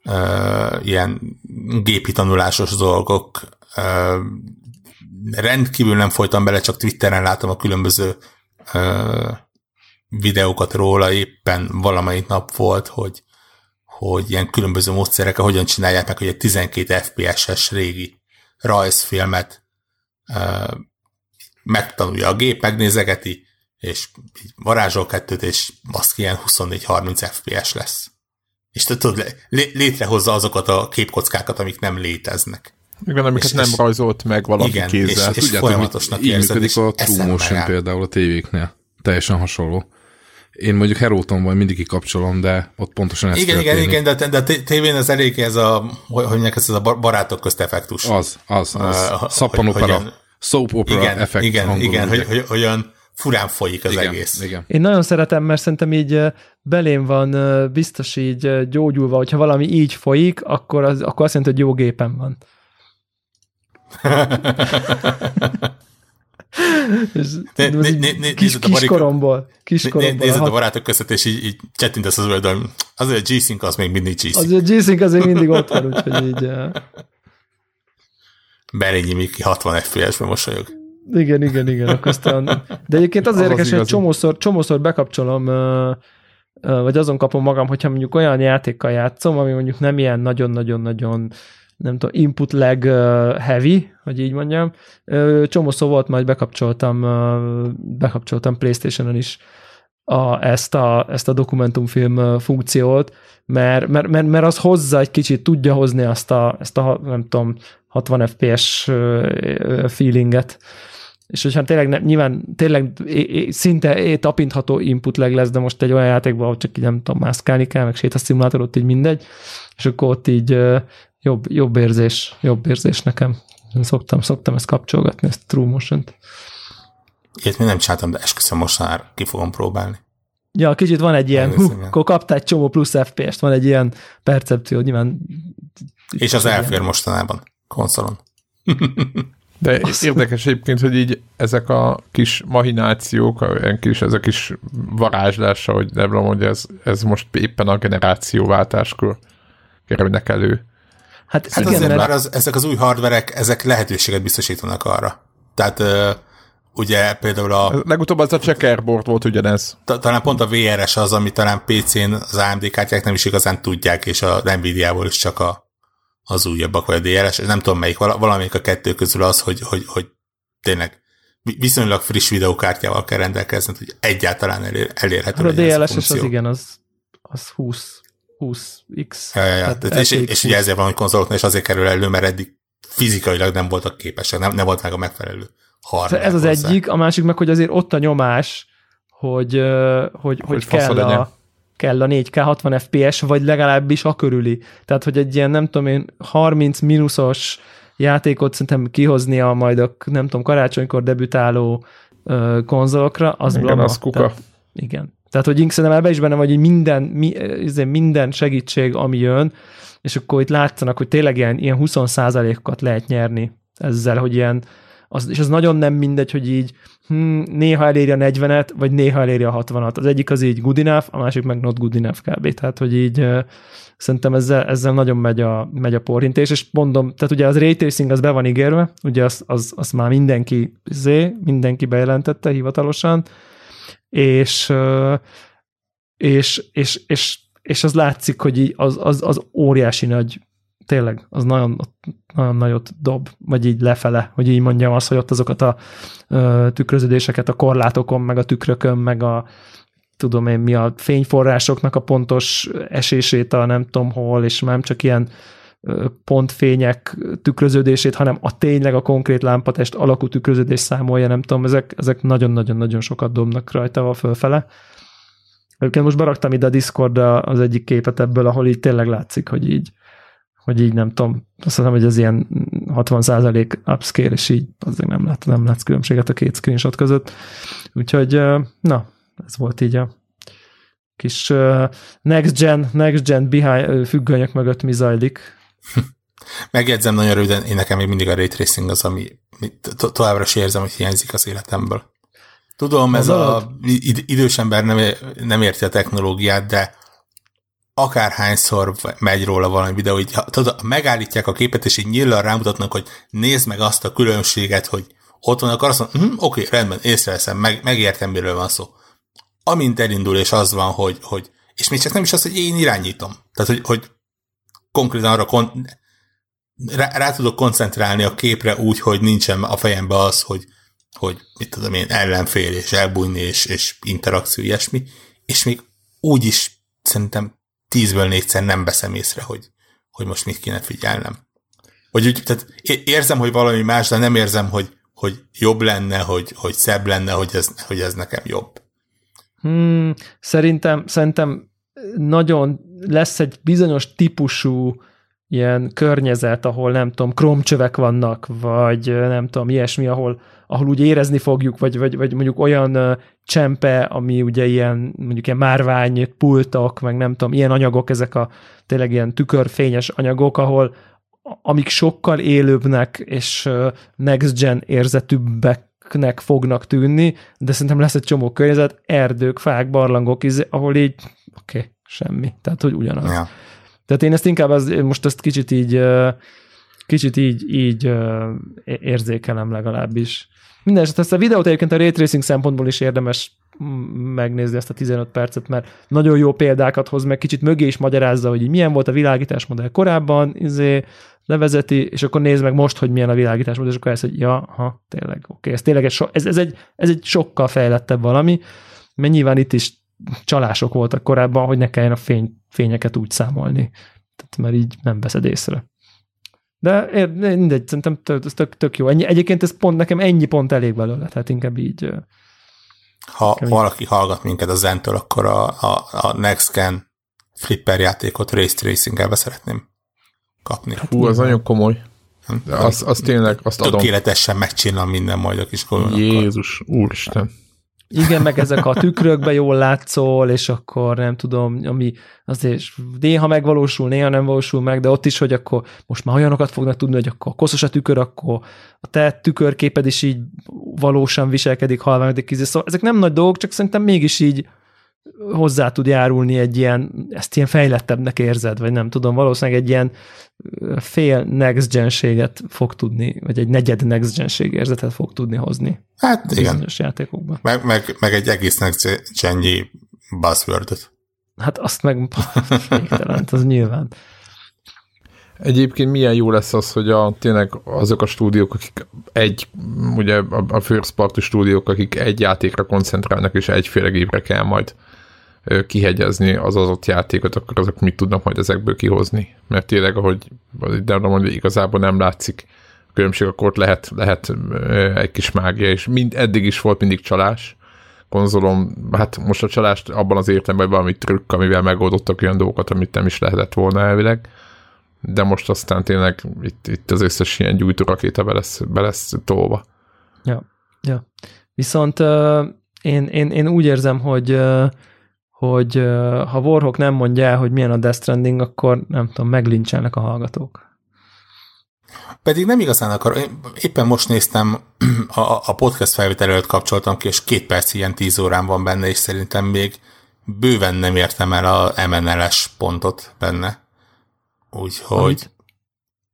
uh, ilyen gépi tanulásos dolgok. Uh, rendkívül nem folytam bele, csak Twitteren látom a különböző uh, videókat róla, éppen valamelyik nap volt, hogy, hogy ilyen különböző módszerek, hogyan csinálják meg, hogy egy 12 FPS-es régi rajzfilmet uh, megtanulja a gép, megnézegeti, és varázsol kettőt, és az ilyen 24-30 FPS lesz. És tudod, létrehozza azokat a képkockákat, amik nem léteznek. Igen, amiket és, nem és, rajzolt meg valaki igen, kézzel. És, és Tudjátok, folyamatosan így működik a True Motion például a tévéknél. Teljesen hasonló. Én mondjuk Heróton vagy mindig kikapcsolom, de ott pontosan ez Igen, igen, igen, de, de a tévén ez elég ez a, hogy mondják, ez a barátok közt effektus. Az, az, az. Uh, Szappanopera, soap opera igen, effekt. Igen, igen, hogy, hogy, olyan olyan furán folyik az igen, egész. Igen. Én nagyon szeretem, mert szerintem így belém van biztos így gyógyulva, hogyha valami így folyik, akkor, az, akkor azt jelenti, hogy jó gépen van. né, né, né, né, kis, kiskoromból. kiskoromból nézed a barátok között, és így, így csettintesz az oldalon. Azért a G-Sync az még mindig G-Sync. Azért a G-Sync azért mindig ott van, úgyhogy így... Berényi Miki 60 FPS-ben mosolyog. Igen, igen, igen. Aztán... De egyébként az, az érdekes, az hogy csomószor, csomószor bekapcsolom, vagy azon kapom magam, hogyha mondjuk olyan játékkal játszom, ami mondjuk nem ilyen nagyon-nagyon-nagyon nem tudom, input lag heavy, hogy így mondjam. Csomószor volt, majd bekapcsoltam, bekapcsoltam Playstation-on is a, ezt, a, ezt a dokumentumfilm funkciót, mert, mert, mert, mert az hozza egy kicsit, tudja hozni azt a, ezt a nem tudom, 60 FPS feelinget. És hogyha tényleg ne, nyilván tényleg é, é, szinte é, tapintható input leg lesz, de most egy olyan játékban, ahol csak így nem tudom, mászkálni kell, meg sétaszimulátor, ott így mindegy, és akkor ott így jobb, jobb érzés, jobb érzés nekem. Én szoktam, szoktam ezt kapcsolgatni, ezt True Motion-t. Ilyet még nem csináltam, de esküszöm most már ki fogom próbálni. Ja, kicsit van egy ilyen, hú, akkor kaptál egy csomó plusz FPS-t, van egy ilyen percepció, nyilván. És az elfér ilyen. mostanában konzolon. De Azt érdekes egyébként, hogy így ezek a kis mahinációk, ilyen kis, ez a kis varázslása, hogy nem tudom, hogy ez, ez most éppen a generációváltáskor kerülnek elő. Hát, hát igen, azért mert... már az, ezek az új hardverek, ezek lehetőséget biztosítanak arra. Tehát uh, ugye például a... Legutóbb az a checkerboard volt ugyanez. Talán pont a VRS az, ami talán PC-n az AMD kártyák nem is igazán tudják, és a Nvidia-ból is csak a, az újabbak, vagy a DLS, nem tudom melyik, valamelyik a kettő közül az, hogy, hogy, hogy tényleg viszonylag friss videókártyával kell rendelkezni, hogy egyáltalán elér, elérhető. Hát a DLS-es az igen, az, az 20 20x. Ja, ja, ja. Tehát és, és ugye ezért van, hogy konzoloknál is azért kerül elő, mert eddig fizikailag nem voltak képesek, nem, nem volt meg a megfelelő hardware. Ez az hozzá. egyik, a másik meg, hogy azért ott a nyomás, hogy, hogy, hogy, hogy kell, a, kell a 4K 60 FPS, vagy legalábbis a körüli. Tehát, hogy egy ilyen, nem tudom én, 30 mínuszos játékot szerintem kihoznia majd a, nem tudom, karácsonykor debütáló konzolokra, az igen, blama. az kuka. Tehát, igen. Tehát, hogy szerintem ebbe is benne vagy, hogy minden, mi, izé, minden segítség, ami jön, és akkor itt látszanak, hogy tényleg ilyen, ilyen 20%-okat lehet nyerni ezzel, hogy ilyen, az, és az nagyon nem mindegy, hogy így hm, néha eléri a 40-et, vagy néha eléri a 60-at. Az egyik az így good enough, a másik meg not good enough kb. Tehát, hogy így uh, szerintem ezzel, ezzel nagyon megy a, megy a porintés, és mondom, tehát ugye az ray tracing az be van ígérve, ugye az, az, az már mindenki zé, mindenki bejelentette hivatalosan, és, és, és, és, és az látszik, hogy így az, az, az óriási nagy, tényleg, az nagyon, nagyon nagyot dob, vagy így lefele, hogy így mondjam azt, hogy ott azokat a tükröződéseket a korlátokon, meg a tükrökön, meg a tudom én mi a fényforrásoknak a pontos esését a nem tudom hol, és nem csak ilyen pontfények tükröződését, hanem a tényleg a konkrét lámpatest alakú tükröződés számolja, nem tudom, ezek, ezek nagyon-nagyon-nagyon sokat dobnak rajta fölfele. Egyébként most beraktam ide a Discordra az egyik képet ebből, ahol így tényleg látszik, hogy így, hogy így nem tudom, azt mondom, hogy ez ilyen 60% upscale, és így azért nem, lát, nem látsz különbséget a két screenshot között. Úgyhogy, na, ez volt így a kis next gen, next gen behind, függönyök mögött mi zajlik. Megjegyzem nagyon röviden, én nekem még mindig a ray tracing az, ami to- továbbra is érzem, hogy hiányzik az életemből. Tudom, ez a idős ember nem, nem érti a technológiát, de akárhányszor megy róla valami videó, így tudod, megállítják a képet, és így nyíllan rámutatnak, hogy nézd meg azt a különbséget, hogy ott van, akkor azt mondom, hm, oké, rendben, észreveszem, meg, megértem, miről van szó. Amint elindul, és az van, hogy, hogy és még csak nem is az, hogy én irányítom. Tehát, hogy, hogy konkrétan arra kon, rá, rá tudok koncentrálni a képre úgy, hogy nincsen a fejembe az, hogy, hogy mit tudom én, ellenfél, és elbújni, és, és interakció, ilyesmi, és még úgy is szerintem tízből négyszer nem veszem észre, hogy, hogy most mit kéne figyelnem. Vagy úgy, tehát érzem, hogy valami más, de nem érzem, hogy, hogy jobb lenne, hogy, hogy szebb lenne, hogy ez, hogy ez nekem jobb. Hmm, szerintem, szerintem nagyon lesz egy bizonyos típusú ilyen környezet, ahol nem tudom, kromcsövek vannak, vagy nem tudom, ilyesmi, ahol, ahol úgy érezni fogjuk, vagy, vagy, vagy mondjuk olyan csempe, ami ugye ilyen, mondjuk ilyen márvány pultok, meg nem tudom, ilyen anyagok, ezek a tényleg ilyen tükörfényes anyagok, ahol amik sokkal élőbbnek és next gen érzetűbbeknek fognak tűnni, de szerintem lesz egy csomó környezet, erdők, fák, barlangok, ahol így oké, okay, semmi. Tehát, hogy ugyanaz. Ja. Tehát én ezt inkább az, most ezt kicsit így kicsit így, így érzékelem legalábbis. Minden esetre ezt a videót egyébként a ray tracing szempontból is érdemes megnézni ezt a 15 percet, mert nagyon jó példákat hoz, meg kicsit mögé is magyarázza, hogy milyen volt a világítás modell korábban, izé, levezeti, és akkor nézd meg most, hogy milyen a világítás modell, és akkor ezt, hogy ja, ha, tényleg, oké, okay, ez tényleg egy, so, ez, ez, egy, ez egy sokkal fejlettebb valami, mert nyilván itt is csalások voltak korábban, hogy ne kelljen a fény, fényeket úgy számolni. Tehát mert így nem veszed észre. De mindegy, szerintem ez tök, tök jó. Ennyi, egyébként ez pont, nekem ennyi pont elég belőle, tehát inkább így... Ha valaki így... hallgat minket a Zentől, akkor a, a, a Next Gen flipper játékot race tracing szeretném kapni. Hát Hú, az nagyon komoly. De az, az tényleg, azt adom. Tökéletesen megcsinál minden majd a kis Jézus, úristen. Igen, meg ezek a tükrökbe jól látszol, és akkor nem tudom, ami azért néha megvalósul, néha nem valósul meg, de ott is, hogy akkor most már olyanokat fognak tudni, hogy akkor koszos a tükör, akkor a te tükörképed is így valósan viselkedik halványodik kizé. Szóval ezek nem nagy dolgok, csak szerintem mégis így hozzá tud járulni egy ilyen, ezt ilyen fejlettebbnek érzed, vagy nem tudom, valószínűleg egy ilyen fél next genséget fog tudni, vagy egy negyed next genség érzetet fog tudni hozni. Hát igen. játékokban. Meg, meg, meg egy egész next gen buzzword Hát azt meg végtelen, az nyilván. Egyébként milyen jó lesz az, hogy a, tényleg azok a stúdiók, akik egy, ugye a, a first party stúdiók, akik egy játékra koncentrálnak, és egyféle gépre kell majd kihegyezni az ott játékot, akkor azok mit tudnak majd ezekből kihozni. Mert tényleg, ahogy de mondja, igazából nem látszik különbség, akkor ott lehet, lehet egy kis mágia, és mind, eddig is volt mindig csalás konzolom, hát most a csalást abban az értelemben valami trükk, amivel megoldottak olyan dolgokat, amit nem is lehetett volna elvileg, de most aztán tényleg itt, itt az összes ilyen gyújtórakéta be lesz, be lesz tolva. Ja, ja. Viszont uh, én, én, én úgy érzem, hogy uh, hogy ha Warhawk nem mondja el, hogy milyen a Death Stranding, akkor nem tudom, meglincselnek a hallgatók. Pedig nem igazán akar. Én éppen most néztem, a, a podcast felvétel előtt kapcsoltam ki, és két perc ilyen tíz órán van benne, és szerintem még bőven nem értem el a MNLS pontot benne. Úgyhogy Amit?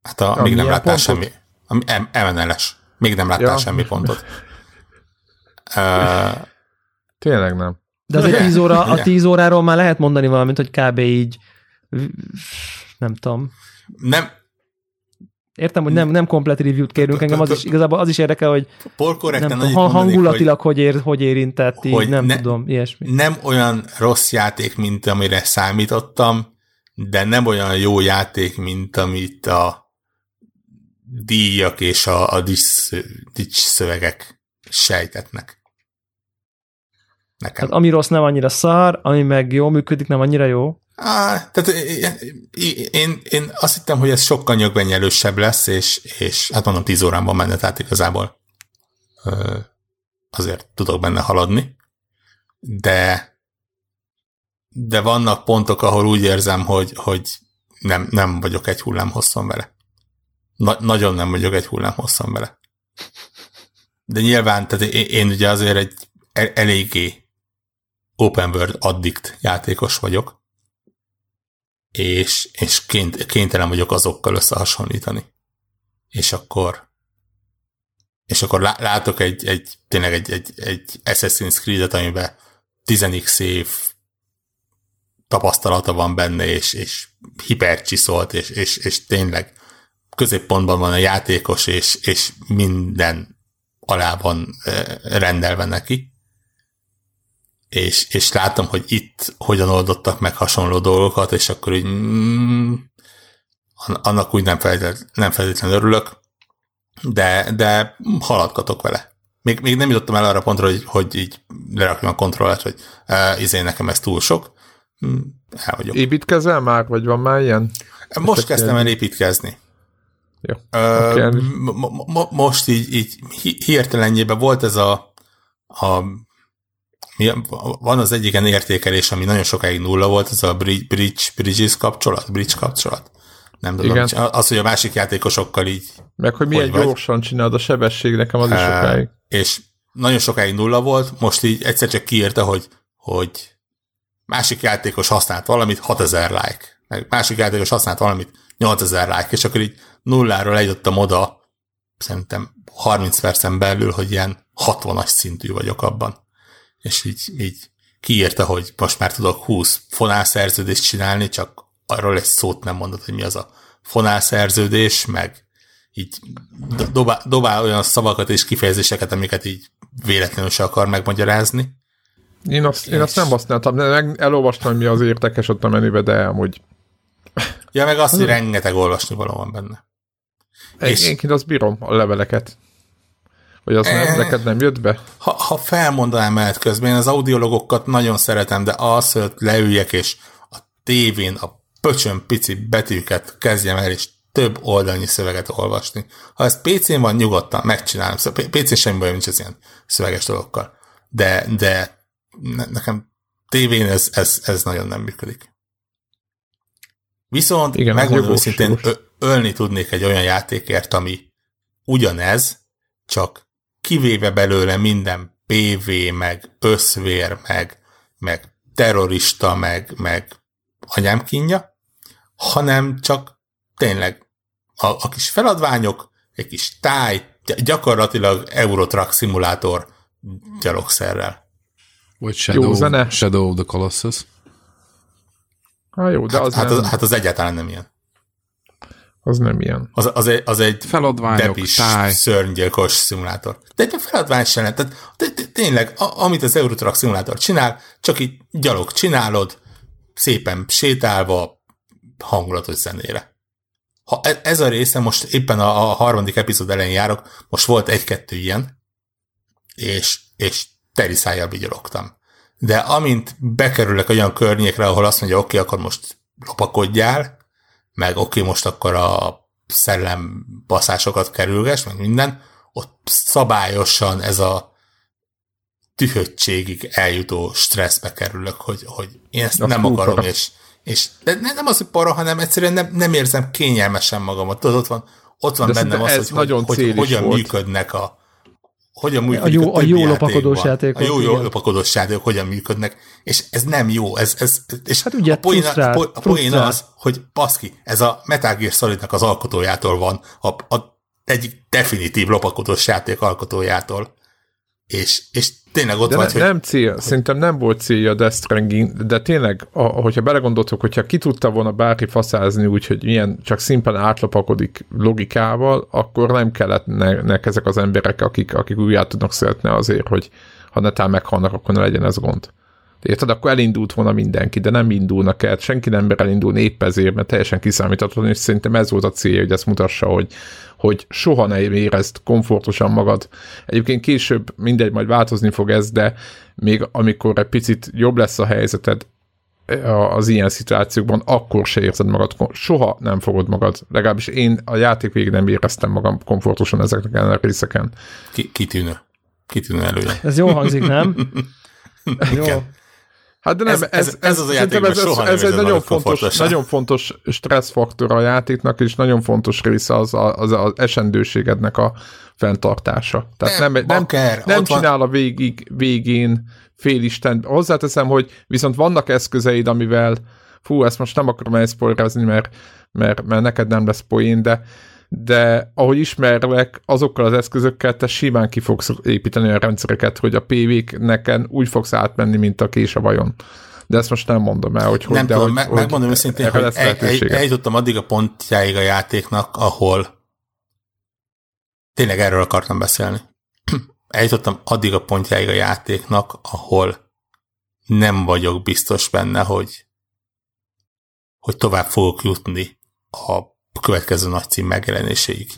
hát a, a még nem láttál pontot? semmi. A MNLS. Még nem láttál ja. semmi pontot. uh, Tényleg nem. De az egy 10 óra, a 10 óráról már lehet mondani valamit, hogy kb. így nem tudom. Nem, Értem, hogy nem, nem komplet review-t kérünk, engem az is, igazából az is érdekel, hogy nem, ha, hangulatilag hogy, ér, hogy érintett, így, hogy nem ne, tudom, ilyesmi. Nem olyan rossz játék, mint amire számítottam, de nem olyan jó játék, mint amit a díjak és a, a dics, dics szövegek sejtetnek. Nekem. Tehát ami rossz nem annyira szar, ami meg jól működik, nem annyira jó. Á, tehát én, én, azt hittem, hogy ez sokkal nyögvenyelősebb lesz, és, és hát mondom, 10 órán van menne, tehát igazából ö, azért tudok benne haladni, de de vannak pontok, ahol úgy érzem, hogy, hogy nem, nem vagyok egy hullám hosszon vele. Na, nagyon nem vagyok egy hullám hosszon vele. De nyilván, tehát én, én ugye azért egy eléggé open world addict játékos vagyok, és, és ként, kénytelen vagyok azokkal összehasonlítani. És akkor és akkor látok egy, egy tényleg egy, egy, egy Assassin's Creed-et, amiben 10 év tapasztalata van benne, és, és hipercsiszolt, és, és, és tényleg középpontban van a játékos, és, és minden alá van rendelve neki. És, és látom, hogy itt hogyan oldottak meg hasonló dolgokat, és akkor így mm, annak úgy nem feltétlenül, nem feltétlenül örülök, de, de haladgatok vele. Még, még nem jutottam el arra pontra, hogy, hogy így lerakjam a kontrollert, hogy uh, izé nekem ez túl sok. Mm, el vagyok. Építkezel már, vagy van már ilyen? Most Ezt kezdtem el építkezni. Jó. Uh, okay. most így, így hirtelenjében volt ez a, a van az egyik értékelés, ami nagyon sokáig nulla volt, ez a bridge, bridge, bridges kapcsolat, bridge kapcsolat. Nem tudom, Igen. az, hogy a másik játékosokkal így... Meg, hogy milyen hogy gyorsan csinálod a sebesség, nekem az is sokáig. És nagyon sokáig nulla volt, most így egyszer csak kiírta, hogy, hogy másik játékos használt valamit, 6000 like. Meg másik játékos használt valamit, 8000 like, és akkor így nulláról eljutottam oda, szerintem 30 percen belül, hogy ilyen 60-as szintű vagyok abban. És így, így kiírta, hogy most már tudok 20 fonálszerződést csinálni, csak arról egy szót nem mondott, hogy mi az a fonálszerződés, meg így dobál, dobál olyan szavakat és kifejezéseket, amiket így véletlenül se akar megmagyarázni. Én azt, én azt nem használtam, meg elolvastam, hogy mi az értekes ott a menübe, de amúgy... Ja, meg azt, hogy rengeteg olvasni való van benne. Én, és... Én azt bírom, a leveleket. Vagy az nem, eh. neked nem jött be? Ha, ha felmondanám mehet közben, én az audiologokat nagyon szeretem, de az, hogy leüljek, és a tévén a pöcsön pici betűket kezdjem el, és több oldalnyi szöveget olvasni. Ha ez PC-n van, nyugodtan megcsinálom. Szóval PC-n semmi bajom nincs az ilyen szöveges dolgokkal. De, de nekem tévén ez, ez, ez nagyon nem működik. Viszont Igen, megmondom őszintén, ölni tudnék egy olyan játékért, ami ugyanez, csak kivéve belőle minden PV, meg összvér, meg, meg terrorista, meg, meg anyám kínja, hanem csak tényleg a, a kis feladványok, egy kis táj, gyakorlatilag Eurotrack szimulátor gyalogszerrel. Vagy Shadow, jó zene. Shadow of the Colossus. Hát jó, de az hát, nem... hát, az, hát az egyáltalán nem ilyen. Az nem ilyen. Az, az, egy, az egy feladványok, depis, táj. szörnygyilkos szimulátor. De egy feladvány sem lehet. Tehát, tényleg, a, amit az Eurotrack szimulátor csinál, csak így gyalog csinálod, szépen sétálva, hangulatos zenére. Ha e, ez a része, most éppen a, a harmadik epizód elején járok, most volt egy-kettő ilyen, és, és teriszájjal vigyorogtam. De amint bekerülök olyan környékre, ahol azt mondja, oké, okay, akkor most lopakodjál, meg oké, most akkor a szellem baszásokat kerülges, meg minden, ott szabályosan ez a tühöttségig eljutó stresszbe kerülök, hogy, hogy én ezt Azt nem akarom, para. és, és de nem az, hogy para, hanem egyszerűen nem, nem érzem kényelmesen magamat. Tudod, ott van, ott van bennem az, hogy, nagyon hogy, hogy hogyan volt. működnek a hogyan működik a jó, a, a jó lopakodós játékok. A jó, jó lopakodós játékok hogyan működnek, és ez nem jó. Ez, ez, és hát ugye a poén, a, a poén az, hogy baszki, ez a Metal Gear Solidnak az alkotójától van, a, a egyik definitív lopakodós játék alkotójától, és, és tényleg ott de vagy, ne, hogy... Nem cél, hogy... szerintem nem volt célja a Death Stranding, de tényleg, a, hogyha belegondoltok, hogyha ki tudta volna bárki faszázni úgy, hogy milyen csak szimplán átlopakodik logikával, akkor nem kellett nek ezek az emberek, akik, akik újjá tudnak szeretni azért, hogy ha netán meghalnak, akkor ne legyen ez gond. Érted? Akkor elindult volna mindenki, de nem indulnak el, senki nem mer elindulni épp ezért, mert teljesen kiszámíthatatlan, és szerintem ez volt a célja, hogy ezt mutassa, hogy, hogy soha ne érezd komfortosan magad. Egyébként később mindegy, majd változni fog ez, de még amikor egy picit jobb lesz a helyzeted, az ilyen szituációkban, akkor se érzed magad, soha nem fogod magad. Legalábbis én a játék végig nem éreztem magam komfortosan ezeken a részeken. Ki, kitűnő. Kitűnő előre. Ez jó hangzik, nem? jó. Hát de nem, ez, ez, ez, ez az a játék, ez, ez, ez egy nagyon fontos, nagyon fontos stresszfaktor a játéknak, és nagyon fontos része az, az, az esendőségednek a fenntartása. Tehát nem, nem, nem, nem csinál a végig, végén félisten. Hozzáteszem, hogy viszont vannak eszközeid, amivel fú, ezt most nem akarom elszpoilerezni, mert, mert, mert neked nem lesz poén, de, de ahogy ismerlek, azokkal az eszközökkel te simán ki fogsz építeni a rendszereket, hogy a PV-k neken úgy fogsz átmenni, mint a kés a vajon. De ezt most nem mondom el, hogy nem hogy, tudom, de meg, hogy, megmondom őszintén, hogy eljutottam addig a pontjáig a játéknak, ahol tényleg erről akartam beszélni eljutottam addig a pontjáig a játéknak, ahol nem vagyok biztos benne, hogy, hogy tovább fogok jutni a következő nagy cím megjelenéséig.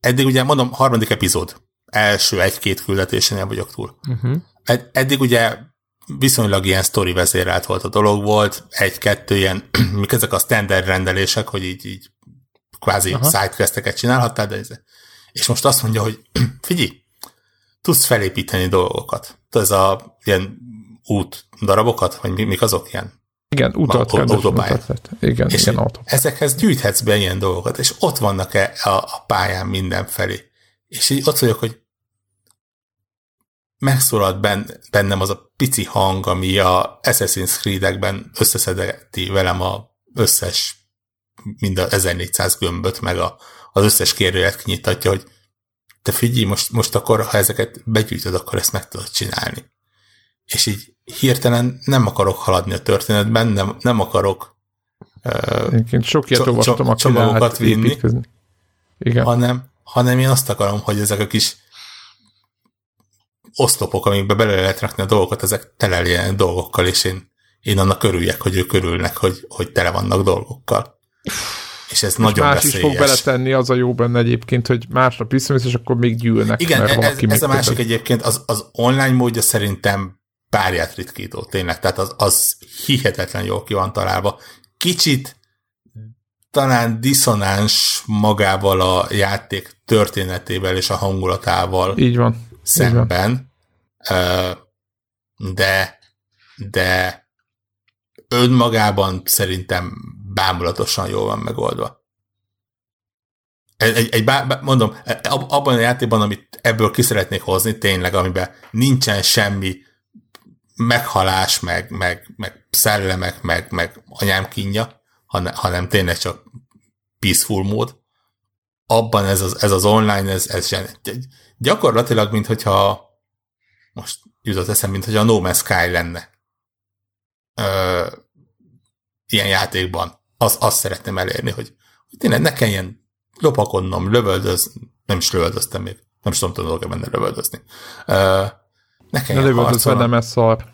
Eddig ugye mondom, harmadik epizód, első egy-két küldetésénél vagyok túl. Uh-huh. Ed- eddig ugye viszonylag ilyen sztori vezérelt volt a dolog, volt egy-kettő ilyen, mik ezek a standard rendelések, hogy így, így kvázi uh-huh. sidequesteket csinálhattál, de ez, és most azt mondja, hogy figyelj, tudsz felépíteni dolgokat. Ez a ilyen út darabokat, vagy mik azok ilyen? Igen, utat, autópályát. Igen, és igen, ezekhez gyűjthetsz be ilyen dolgokat, és ott vannak-e a, a pályán mindenfelé. És így ott vagyok, hogy megszólalt ben, bennem az a pici hang, ami a Assassin's Creed-ekben összeszedeti velem a összes, mind a 1400 gömböt, meg a, az összes kérdőjét kinyitatja, hogy te figyelj, most, most akkor, ha ezeket begyűjtöd, akkor ezt meg tudod csinálni. És így hirtelen nem akarok haladni a történetben, nem, nem akarok uh, sok ilyet olvastam, a csomagokat vinni, Igen. Hanem, hanem én azt akarom, hogy ezek a kis oszlopok, amikbe bele lehet rakni a dolgokat, ezek tele dolgokkal, és én, én annak örüljek, hogy ők körülnek, hogy, hogy tele vannak dolgokkal és ez és nagyon más veszélyes. is fog beletenni, az a jó benne egyébként, hogy másnap visszamész, és akkor még gyűlnek. Igen, mert ez, ez a másik egyébként, az, az online módja szerintem párját ritkító, tényleg, tehát az, az hihetetlen jól ki van találva. Kicsit talán diszonáns magával a játék történetével és a hangulatával Így van. szemben, Így van. de de önmagában szerintem bámulatosan jól van megoldva. Egy, egy, egy bá, mondom, abban a játékban, amit ebből ki szeretnék hozni, tényleg, amiben nincsen semmi meghalás, meg, meg, meg szellemek, meg, meg anyám kínja, hanem, hanem tényleg csak peaceful mód. Abban ez az, ez az online, ez, ez gyakorlatilag, mint hogyha most jutott eszem, mint hogy a No Man's Sky lenne. Ö, ilyen játékban az, azt szeretném elérni, hogy, hogy tényleg ne kelljen lopakodnom, lövöldöz, nem is lövöldöztem még, nem is tudom, tudok-e benne lövöldözni. Uh, ne kelljen ne harcolnom. nem ez szar.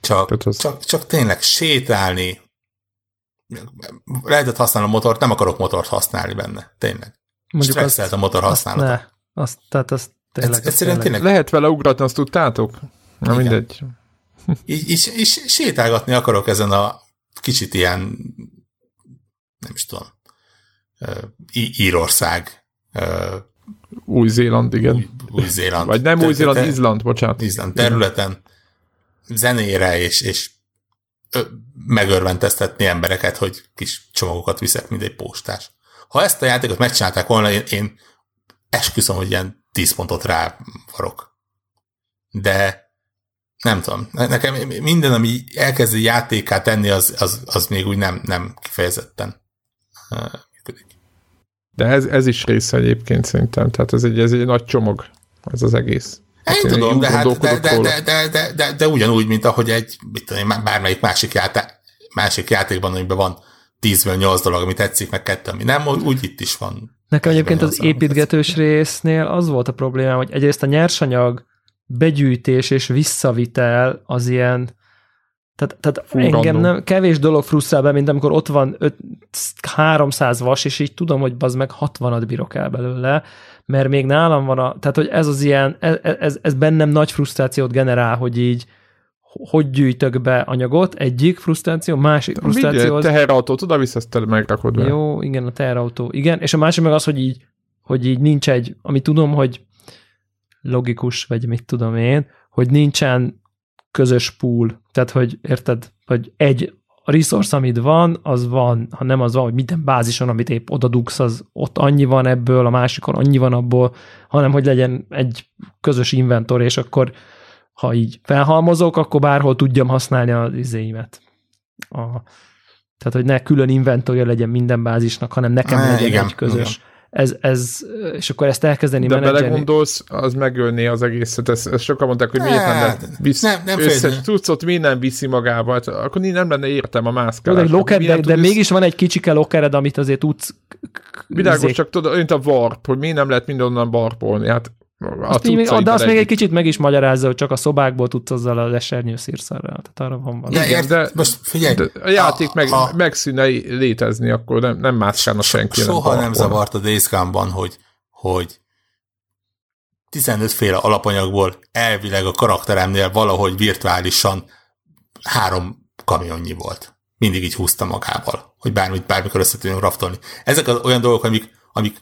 Csak, csak, csak tényleg sétálni, lehetett használni a motort, nem akarok motort használni benne, tényleg. Mondjuk Stresszelt a motor használata. Azt, ne, azt, tehát azt tényleg, ez, egyszerűen tényleg. Lehet vele ugratni, azt tudtátok? Na Igen. mindegy. Így, így, így sétálgatni akarok ezen a kicsit ilyen, nem is tudom, Írország. Új-Zéland, igen. Új, Új-Zéland. Vagy nem Új-Zéland, Izland, bocsánat. Izland területen zenére és, és megörventeztetni embereket, hogy kis csomagokat viszek, mint egy postás. Ha ezt a játékot megcsinálták volna, én, én esküszöm, hogy ilyen 10 pontot rá varok. De nem tudom, nekem minden, ami elkezdi játékát tenni, az, az, az még úgy nem, nem kifejezetten működik. De ez, ez is része egyébként szerintem, tehát ez egy, ez egy nagy csomag, ez az egész. Én, én tudom, de, hát, de, de, de, de, de, de, de, ugyanúgy, mint ahogy egy, mit tudom, bármelyik másik, játék, másik játékban, amiben van 10-ből 8 dolog, ami tetszik, meg kettő, ami nem, úgy itt is van. Nekem egyébként az építgetős résznél az volt a probléma, hogy egyrészt a nyersanyag begyűjtés és visszavitel az ilyen, tehát, tehát Fú, engem nem, kevés dolog frusztrál be, mint amikor ott van öt, 300 vas, és így tudom, hogy az meg 60-at bírok el belőle, mert még nálam van a, tehát hogy ez az ilyen, ez, ez, ez bennem nagy frusztrációt generál, hogy így, hogy gyűjtök be anyagot, egyik frusztráció, másik frusztráció az... teherautó, oda visz, megrakod be. Jó, igen, a teherautó, igen, és a másik meg az, hogy így, hogy így nincs egy, ami tudom, hogy logikus, vagy mit tudom én, hogy nincsen közös pool, tehát hogy érted, hogy egy a resource, amit van, az van, ha nem az van, hogy minden bázison, amit épp odadugsz, az ott annyi van ebből, a másikon annyi van abból, hanem hogy legyen egy közös inventor, és akkor ha így felhalmozok, akkor bárhol tudjam használni az izéimet. A, tehát, hogy ne külön inventorja legyen minden bázisnak, hanem nekem legyen igen, egy közös. Igen ez, ez, és akkor ezt elkezdeni De menedzselni. belegondolsz, az megölné az egészet. Ezt, ezt sokan mondták, hogy miért nem lehet visz, nem, nem összes cuccot minden viszi magával, hát akkor nem lenne értem a mászkálás. De, locker, de, de mégis van egy kicsike lockered, amit azért tudsz Világos, csak tudod, olyan a warp, hogy miért nem lehet mindenonnan warpolni. Hát azt még, de azt még egy kicsit meg is magyarázza, hogy csak a szobákból tudsz azzal az esernyő szírszarral. Tehát arra van valami. Igen, de, most figyelj, de a játék a, meg, a, megszűnne létezni, akkor nem, nem mászkálna senki. Soha nem, nem zavart a Days hogy, hogy 15 féle alapanyagból elvileg a karakteremnél valahogy virtuálisan három kamionnyi volt. Mindig így húzta magával, hogy bármit, bármikor össze tudjunk raftolni. Ezek az olyan dolgok, amik, amik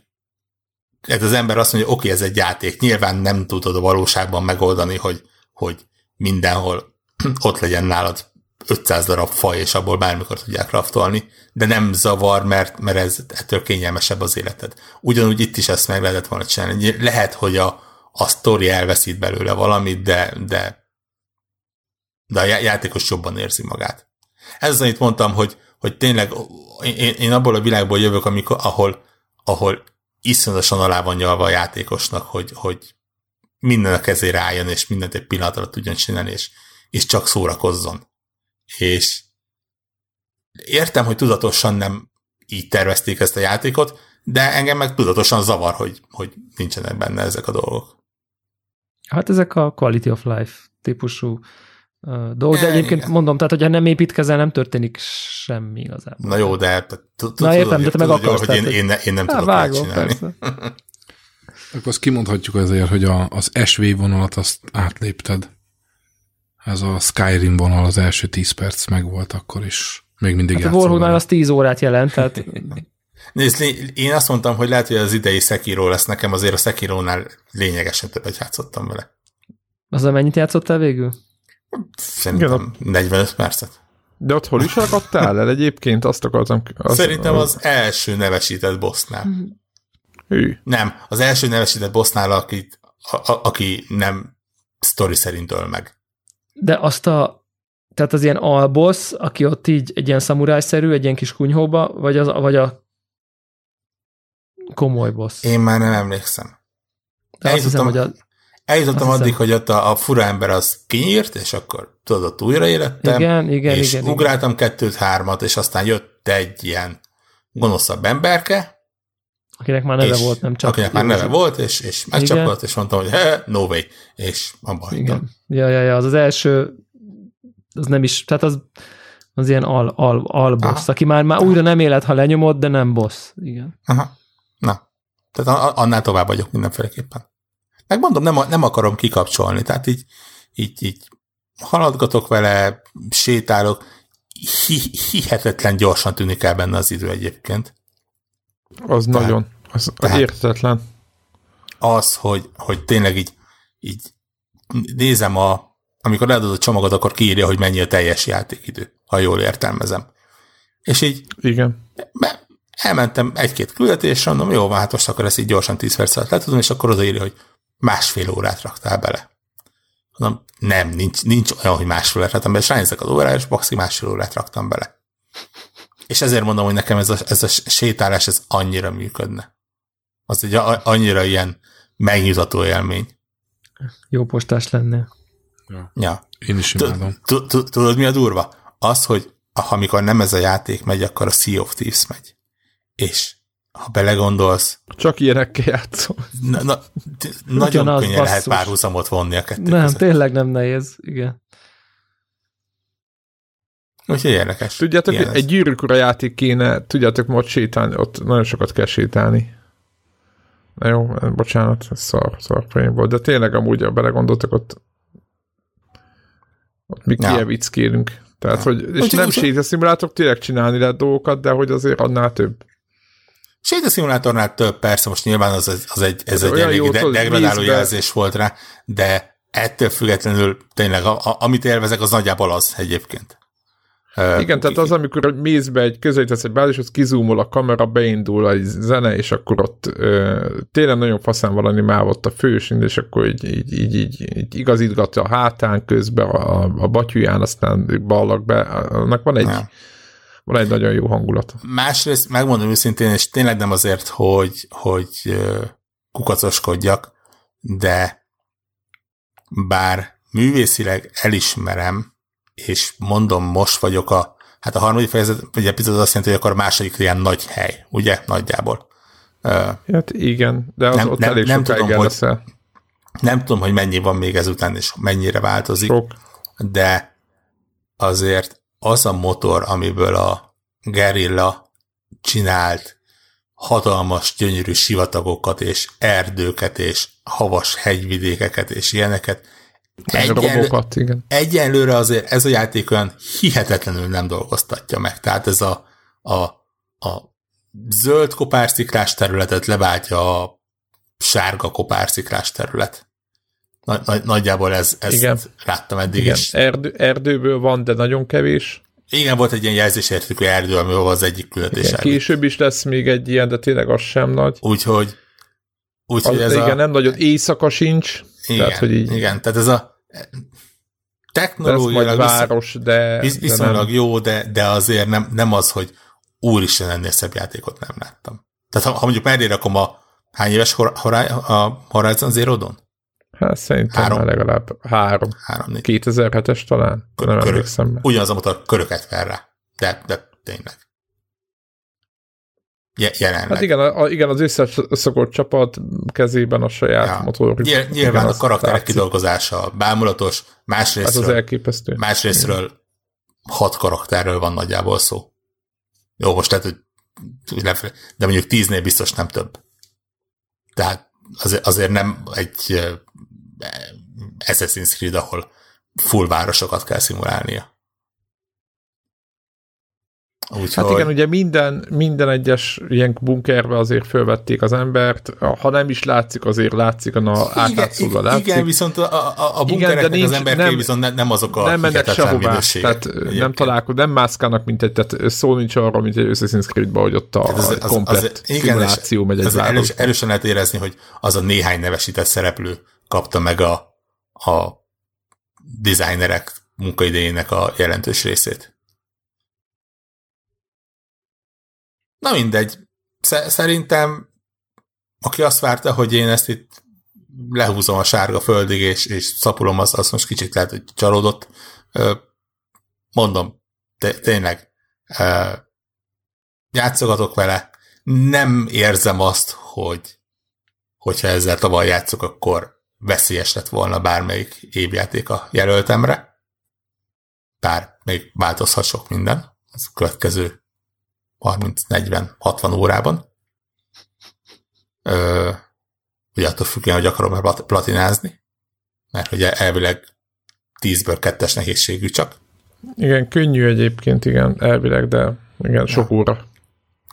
ez az ember azt mondja, oké, ez egy játék, nyilván nem tudod a valóságban megoldani, hogy, hogy mindenhol ott legyen nálad 500 darab faj, és abból bármikor tudják raftolni, de nem zavar, mert, mert ez ettől kényelmesebb az életed. Ugyanúgy itt is ezt meg lehetett volna csinálni. Lehet, hogy a, a sztori elveszít belőle valamit, de, de, de a játékos jobban érzi magát. Ez az, amit mondtam, hogy, hogy tényleg én, én abból a világból jövök, amikor, ahol, ahol iszonyatosan alá van nyalva a játékosnak, hogy, hogy minden a kezére álljon, és mindent egy pillanat alatt tudjon csinálni, és, és csak szórakozzon. És értem, hogy tudatosan nem így tervezték ezt a játékot, de engem meg tudatosan zavar, hogy, hogy nincsenek benne ezek a dolgok. Hát ezek a quality of life típusú dolgok, de egyébként mondom, tehát hogyha nem építkezel, nem történik semmi igazából. Na jó, de Na értem, de te meg akarsz. Hogy én, én, nem tudok vágom. Akkor azt kimondhatjuk azért, hogy a, az SV vonalat azt átlépted. Ez a Skyrim vonal az első 10 perc meg volt akkor is. Még mindig hát a Warhol az 10 órát jelent, tehát... Nézd, én azt mondtam, hogy lehet, hogy az idei Sekiro lesz nekem, azért a Sekirónál lényegesen többet játszottam vele. Az mennyit játszottál végül? Szerintem 45 percet. De ott hol is akadtál el egyébként? Azt akartam... Az, Szerintem az, első nevesített bossnál. Hű. Nem, az első nevesített bossnál, aki, a, a, aki nem sztori szerint öl meg. De azt a tehát az ilyen alboss, aki ott így egy ilyen szamurájszerű, egy ilyen kis kunyhóba, vagy, az, vagy a komoly boss? Én már nem emlékszem. De azt hiszem, hogy a, Eljutottam Azt addig, hiszem. hogy ott a, a fura ember az kinyírt, és akkor tudod, ott újraélettem. Igen, igen, és igen. ugráltam igen. kettőt, hármat, és aztán jött egy ilyen gonoszabb emberke, akinek már neve volt, nem csak. Akinek már neve volt, és, és megcsapott, és mondtam, hogy he, no way, és abba Igen. Ja, ja, ja, az az első, az nem is, tehát az, az ilyen al, al, al boss, aki már, már újra nem élet, ha lenyomod, de nem boss. Igen. Aha. Na, tehát annál tovább vagyok mindenféleképpen. Megmondom, nem, nem akarom kikapcsolni, tehát így, így, így haladgatok vele, sétálok, hi, hihetetlen gyorsan tűnik el benne az idő egyébként. Az tehát, nagyon, az, az értetlen. Az, hogy, hogy tényleg így, így nézem a, amikor leadod a csomagot, akkor kiírja, hogy mennyi a teljes játékidő, ha jól értelmezem. És így Igen. elmentem egy-két küldetésre, mondom, jó, hát most akkor ezt így gyorsan 10 perc alatt letudom, és akkor odaírja, hogy másfél órát raktál bele. Mondom, nem, nincs, nincs olyan, hogy másfél órát raktam bele, és ránézek az órára, és baxi másfél órát raktam bele. És ezért mondom, hogy nekem ez a, ez a sétálás, ez annyira működne. Az egy annyira ilyen megnyugtató élmény. Jó postás lenne. Ja. ja. Én is imádom. Tudod, mi a durva? Az, hogy amikor nem ez a játék megy, akkor a Sea of Thieves megy. És ha belegondolsz. Csak ilyenekkel játszom. Na, na, nagyon Ugyanaz, könnyen basszus. lehet párhuzamot vonni a kettő Nem, között. tényleg nem nehéz, igen. Úgyhogy érdekes. Tudjátok, Ilyen egy gyűrűk ura játék kéne, tudjátok, most sétálni, ott nagyon sokat kell sétálni. Na jó, bocsánat, szar, szar volt, de tényleg amúgy, ha belegondoltak, ott, ott mi ja. kérünk. Tehát, ja. hogy, és úgy, nem sétaszimulátorok, tényleg csinálni lehet dolgokat, de hogy azért annál több. Sétaszimulátornál több, persze, most nyilván az, az egy, ez egy elég de, degradáló jelzés volt rá, de ettől függetlenül tényleg, a, a, amit élvezek, az nagyjából az egyébként. Igen, tehát az, amikor mész be egy közelítesz egy bázis, az kizúmol a kamera, beindul a zene, és akkor ott ö, tényleg nagyon faszán valami már ott a fősint, és akkor így, így, így, így, így igazítgatja a hátán közben a, a batyuján, aztán ballak be, annak van egy, ja. Van egy nagyon jó hangulat. Másrészt megmondom őszintén, és tényleg nem azért, hogy, hogy kukacoskodjak, de bár művészileg elismerem, és mondom, most vagyok a, hát a harmadik fejezet, vagy epizód azt jelenti, hogy akkor a második ilyen nagy hely, ugye, nagyjából. Hát igen, de az nem, ott nem, elég nem tudom, hogy, leszel. Nem tudom, hogy mennyi van még ezután, és mennyire változik, Sok. de azért az a motor, amiből a gerilla csinált hatalmas, gyönyörű sivatagokat, és erdőket, és havas hegyvidékeket, és ilyeneket, Egyenlő, robokat, igen. Egyenlőre azért ez a játék olyan hihetetlenül nem dolgoztatja meg. Tehát ez a, a, a zöld kopársziklás területet leváltja a sárga kopársziklás terület. Nagy, nagy, nagyjából ez, ezt Igen. láttam eddig Igen. is. Erdő, erdőből van, de nagyon kevés. Igen, volt egy ilyen jelzésértékű erdő, ami az egyik küldetés. Igen, később is lesz még egy ilyen, de tényleg az sem nagy. Úgyhogy, úgyhogy ez igen, a... nem nagyon éjszaka sincs. Igen, tehát, hogy így... igen, tehát ez a technológiailag város, de, viszonylag de jó, de, de azért nem, nem az, hogy úristen, ennél szebb játékot nem láttam. Tehát ha, ha mondjuk mellé rakom a hány éves hor, hor, a Horizon Zero Dawn? Hát szerintem három. legalább három. három 2007-es talán? Kör, nem körök, emlékszem. Ugyanaz a motor köröket fel rá. De, de tényleg jelenleg. Hát igen, a, igen, az összes szokott csapat kezében a saját ja. motor. Nyilván, nyilván a karakterek látszik. kidolgozása bámulatos, másrésztről, hát az elképesztő. másrésztről hat karakterről van nagyjából szó. Jó, most lehet, hogy de mondjuk tíznél biztos nem több. Tehát azért, azért nem egy Assassin's Creed, ahol full városokat kell szimulálnia. Úgyhogy... Hát igen, ugye minden, minden egyes ilyen bunkerbe azért fölvették az embert, ha nem is látszik, azért látszik, a átlátszódva látszik. Igen, viszont a, a, a bunkereknek igen, nincs, az emberké nem, viszont nem azok a nem mennek sehová, tehát egyébként. nem találkoznak, nem mászkálnak, mint egy, tehát szó nincs arra, mint egy Assassin's creed hogy ott a az, az, komplet az, igen, szimuláció megy egy erős, erősen lehet érezni, hogy az a néhány nevesített szereplő kapta meg a, a designerek munkaidejének a jelentős részét. Na mindegy. Szerintem, aki azt várta, hogy én ezt itt lehúzom a sárga földig, és, és szapulom, az, az most kicsit lehet, hogy csalódott. Mondom, tényleg, játszogatok vele, nem érzem azt, hogy hogyha ezzel tavaly játszok, akkor veszélyes lett volna bármelyik évjáték a jelöltemre. Bár még változhat sok minden. Ez a következő 30-40-60 órában. Ö, ugye attól függően, hogy akarom már platinázni, mert ugye elvileg 10-ből 2-es nehézségű csak. Igen, könnyű egyébként, igen, elvileg, de igen, sok ja. óra.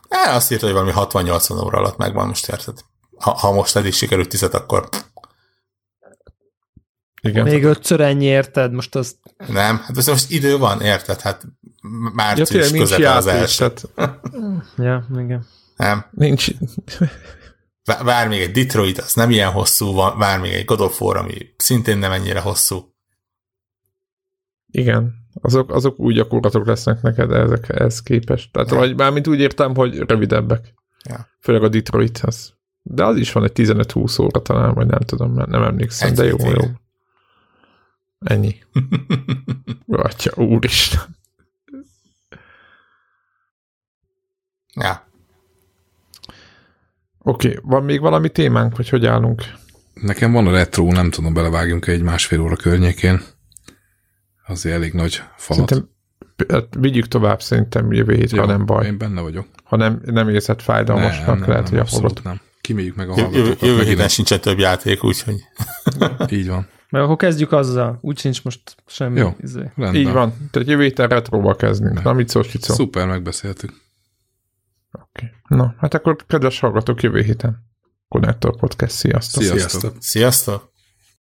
É, azt írta, hogy valami 60-80 óra alatt megvan, most érted. Ha, ha most eddig sikerült tizet, akkor igen. Még ötször ennyi érted, most az... Nem, hát most idő van, érted? Hát március ja, közepén az első. Tehát... ja, igen. Nem. Nincs. Vár még egy Detroit, az nem ilyen hosszú, vár még egy God of War, ami szintén nem ennyire hosszú. Igen, azok, azok úgy gyakorlatok lesznek neked ezek, ez képest. Tehát, vagy mármint úgy értem, hogy rövidebbek. Ja. Főleg a Detroit az. De az is van egy 15-20 óra talán, vagy nem tudom, nem emlékszem, egy de jó, jó. Ennyi. Atya, úristen. Ja. Oké, okay. van még valami témánk, vagy hogy állunk? Nekem van a retro, nem tudom, belevágjunk egy másfél óra környékén. Azért elég nagy falat. Szerintem, hát vigyük tovább, szerintem jövő hétre, ha nem baj. Én benne vagyok. Ha nem, nem érzed fájdalmasnak, nem, nem, lehet, nem, hogy a nem. Kiméljük meg a hallgatókat. Jövő, héten sincs több játék, úgyhogy... Így van. Mert akkor kezdjük azzal. Úgy sincs most semmi. Jó, izé. Így van. Tehát jövő héten retróba kezdünk. Na, mit szól, Kicó? Szuper, megbeszéltük. Oké. Okay. Na, hát akkor kedves hallgatók, jövő héten. Connector Podcast, sziasztok! Sziasztok! Sziasztok!